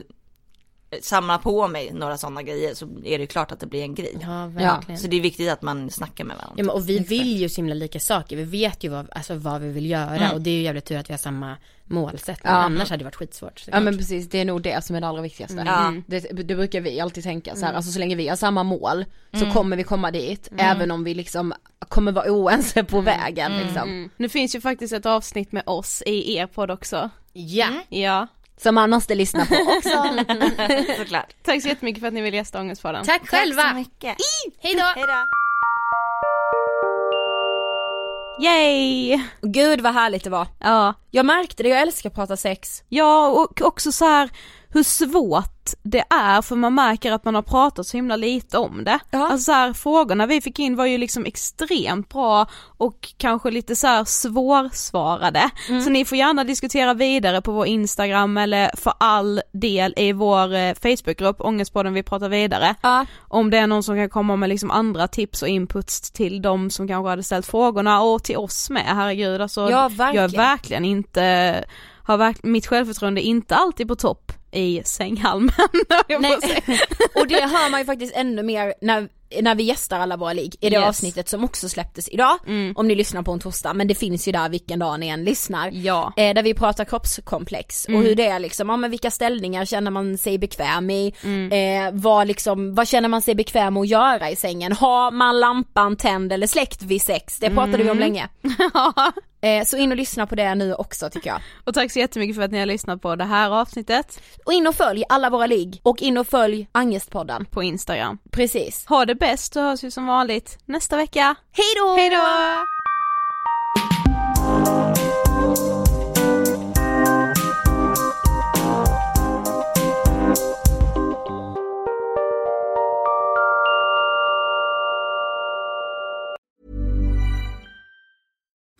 samlar på mig några sådana grejer så är det klart att det blir en grej. Ja, verkligen. Så det är viktigt att man snackar med varandra. Ja, men och vi vill ju så himla lika saker, vi vet ju vad, alltså, vad vi vill göra och det är ju jävligt tur att vi har samma målsättning, Ja. annars hade det varit skitsvårt Ja men precis, det är nog det som är det allra viktigaste. Ja. Det, det brukar vi alltid tänka så här, alltså så länge vi har samma mål så kommer vi komma dit, även om vi liksom kommer vara oense på vägen liksom. Mm. Nu finns ju faktiskt ett avsnitt med oss i er podd också. Ja, Ja. Som man måste lyssna på <laughs> också. Såklart. Tack så jättemycket för att ni ville gästa Ångestpodden. tack själva! Tack så mycket. Hej då! <laughs> Hejdå. Yay! Gud vad härligt det var. Ja. Jag märkte det, jag älskar att prata sex. Ja, och också så här hur svårt det är för man märker att man har pratat så himla lite om det. Ja. Alltså så här, frågorna vi fick in var ju liksom extremt bra och kanske lite så här svårsvarade. Så ni får gärna diskutera vidare på vår Instagram eller för all del i vår eh, Facebookgrupp Ångestpodden vi pratar vidare. Ja. Om det är någon som kan komma med liksom andra tips och inputs till de som kanske hade ställt frågorna och till oss med, herregud alltså. Ja, Jag är verkligen. verkligen inte, har verk, mitt självförtroende är inte alltid på topp i sänghalmen. <laughs> <laughs> Och det hör man ju faktiskt ännu mer när, när vi gästar alla våra ligg i det Yes. avsnittet som också släpptes idag. Mm. Om ni lyssnar på en torsdag, men det finns ju där vilken dag ni än lyssnar. Ja. Eh, där vi pratar kroppskomplex och Mm. hur det är liksom, ja men vilka ställningar känner man sig bekväm i? Mm. Eh, vad liksom, vad känner man sig bekväm att göra i sängen? Har man lampan tänd eller släckt vid sex? Det pratade vi om länge. <laughs> Eh, så in och lyssna på det nu också tycker jag. Och tack så jättemycket för att ni har lyssnat på det här avsnittet Och in och följ alla våra ligg och in och följ Angestpodden. på Instagram. Precis. Ha det bäst så hörs vi som vanligt nästa vecka. Hej då! Hej då!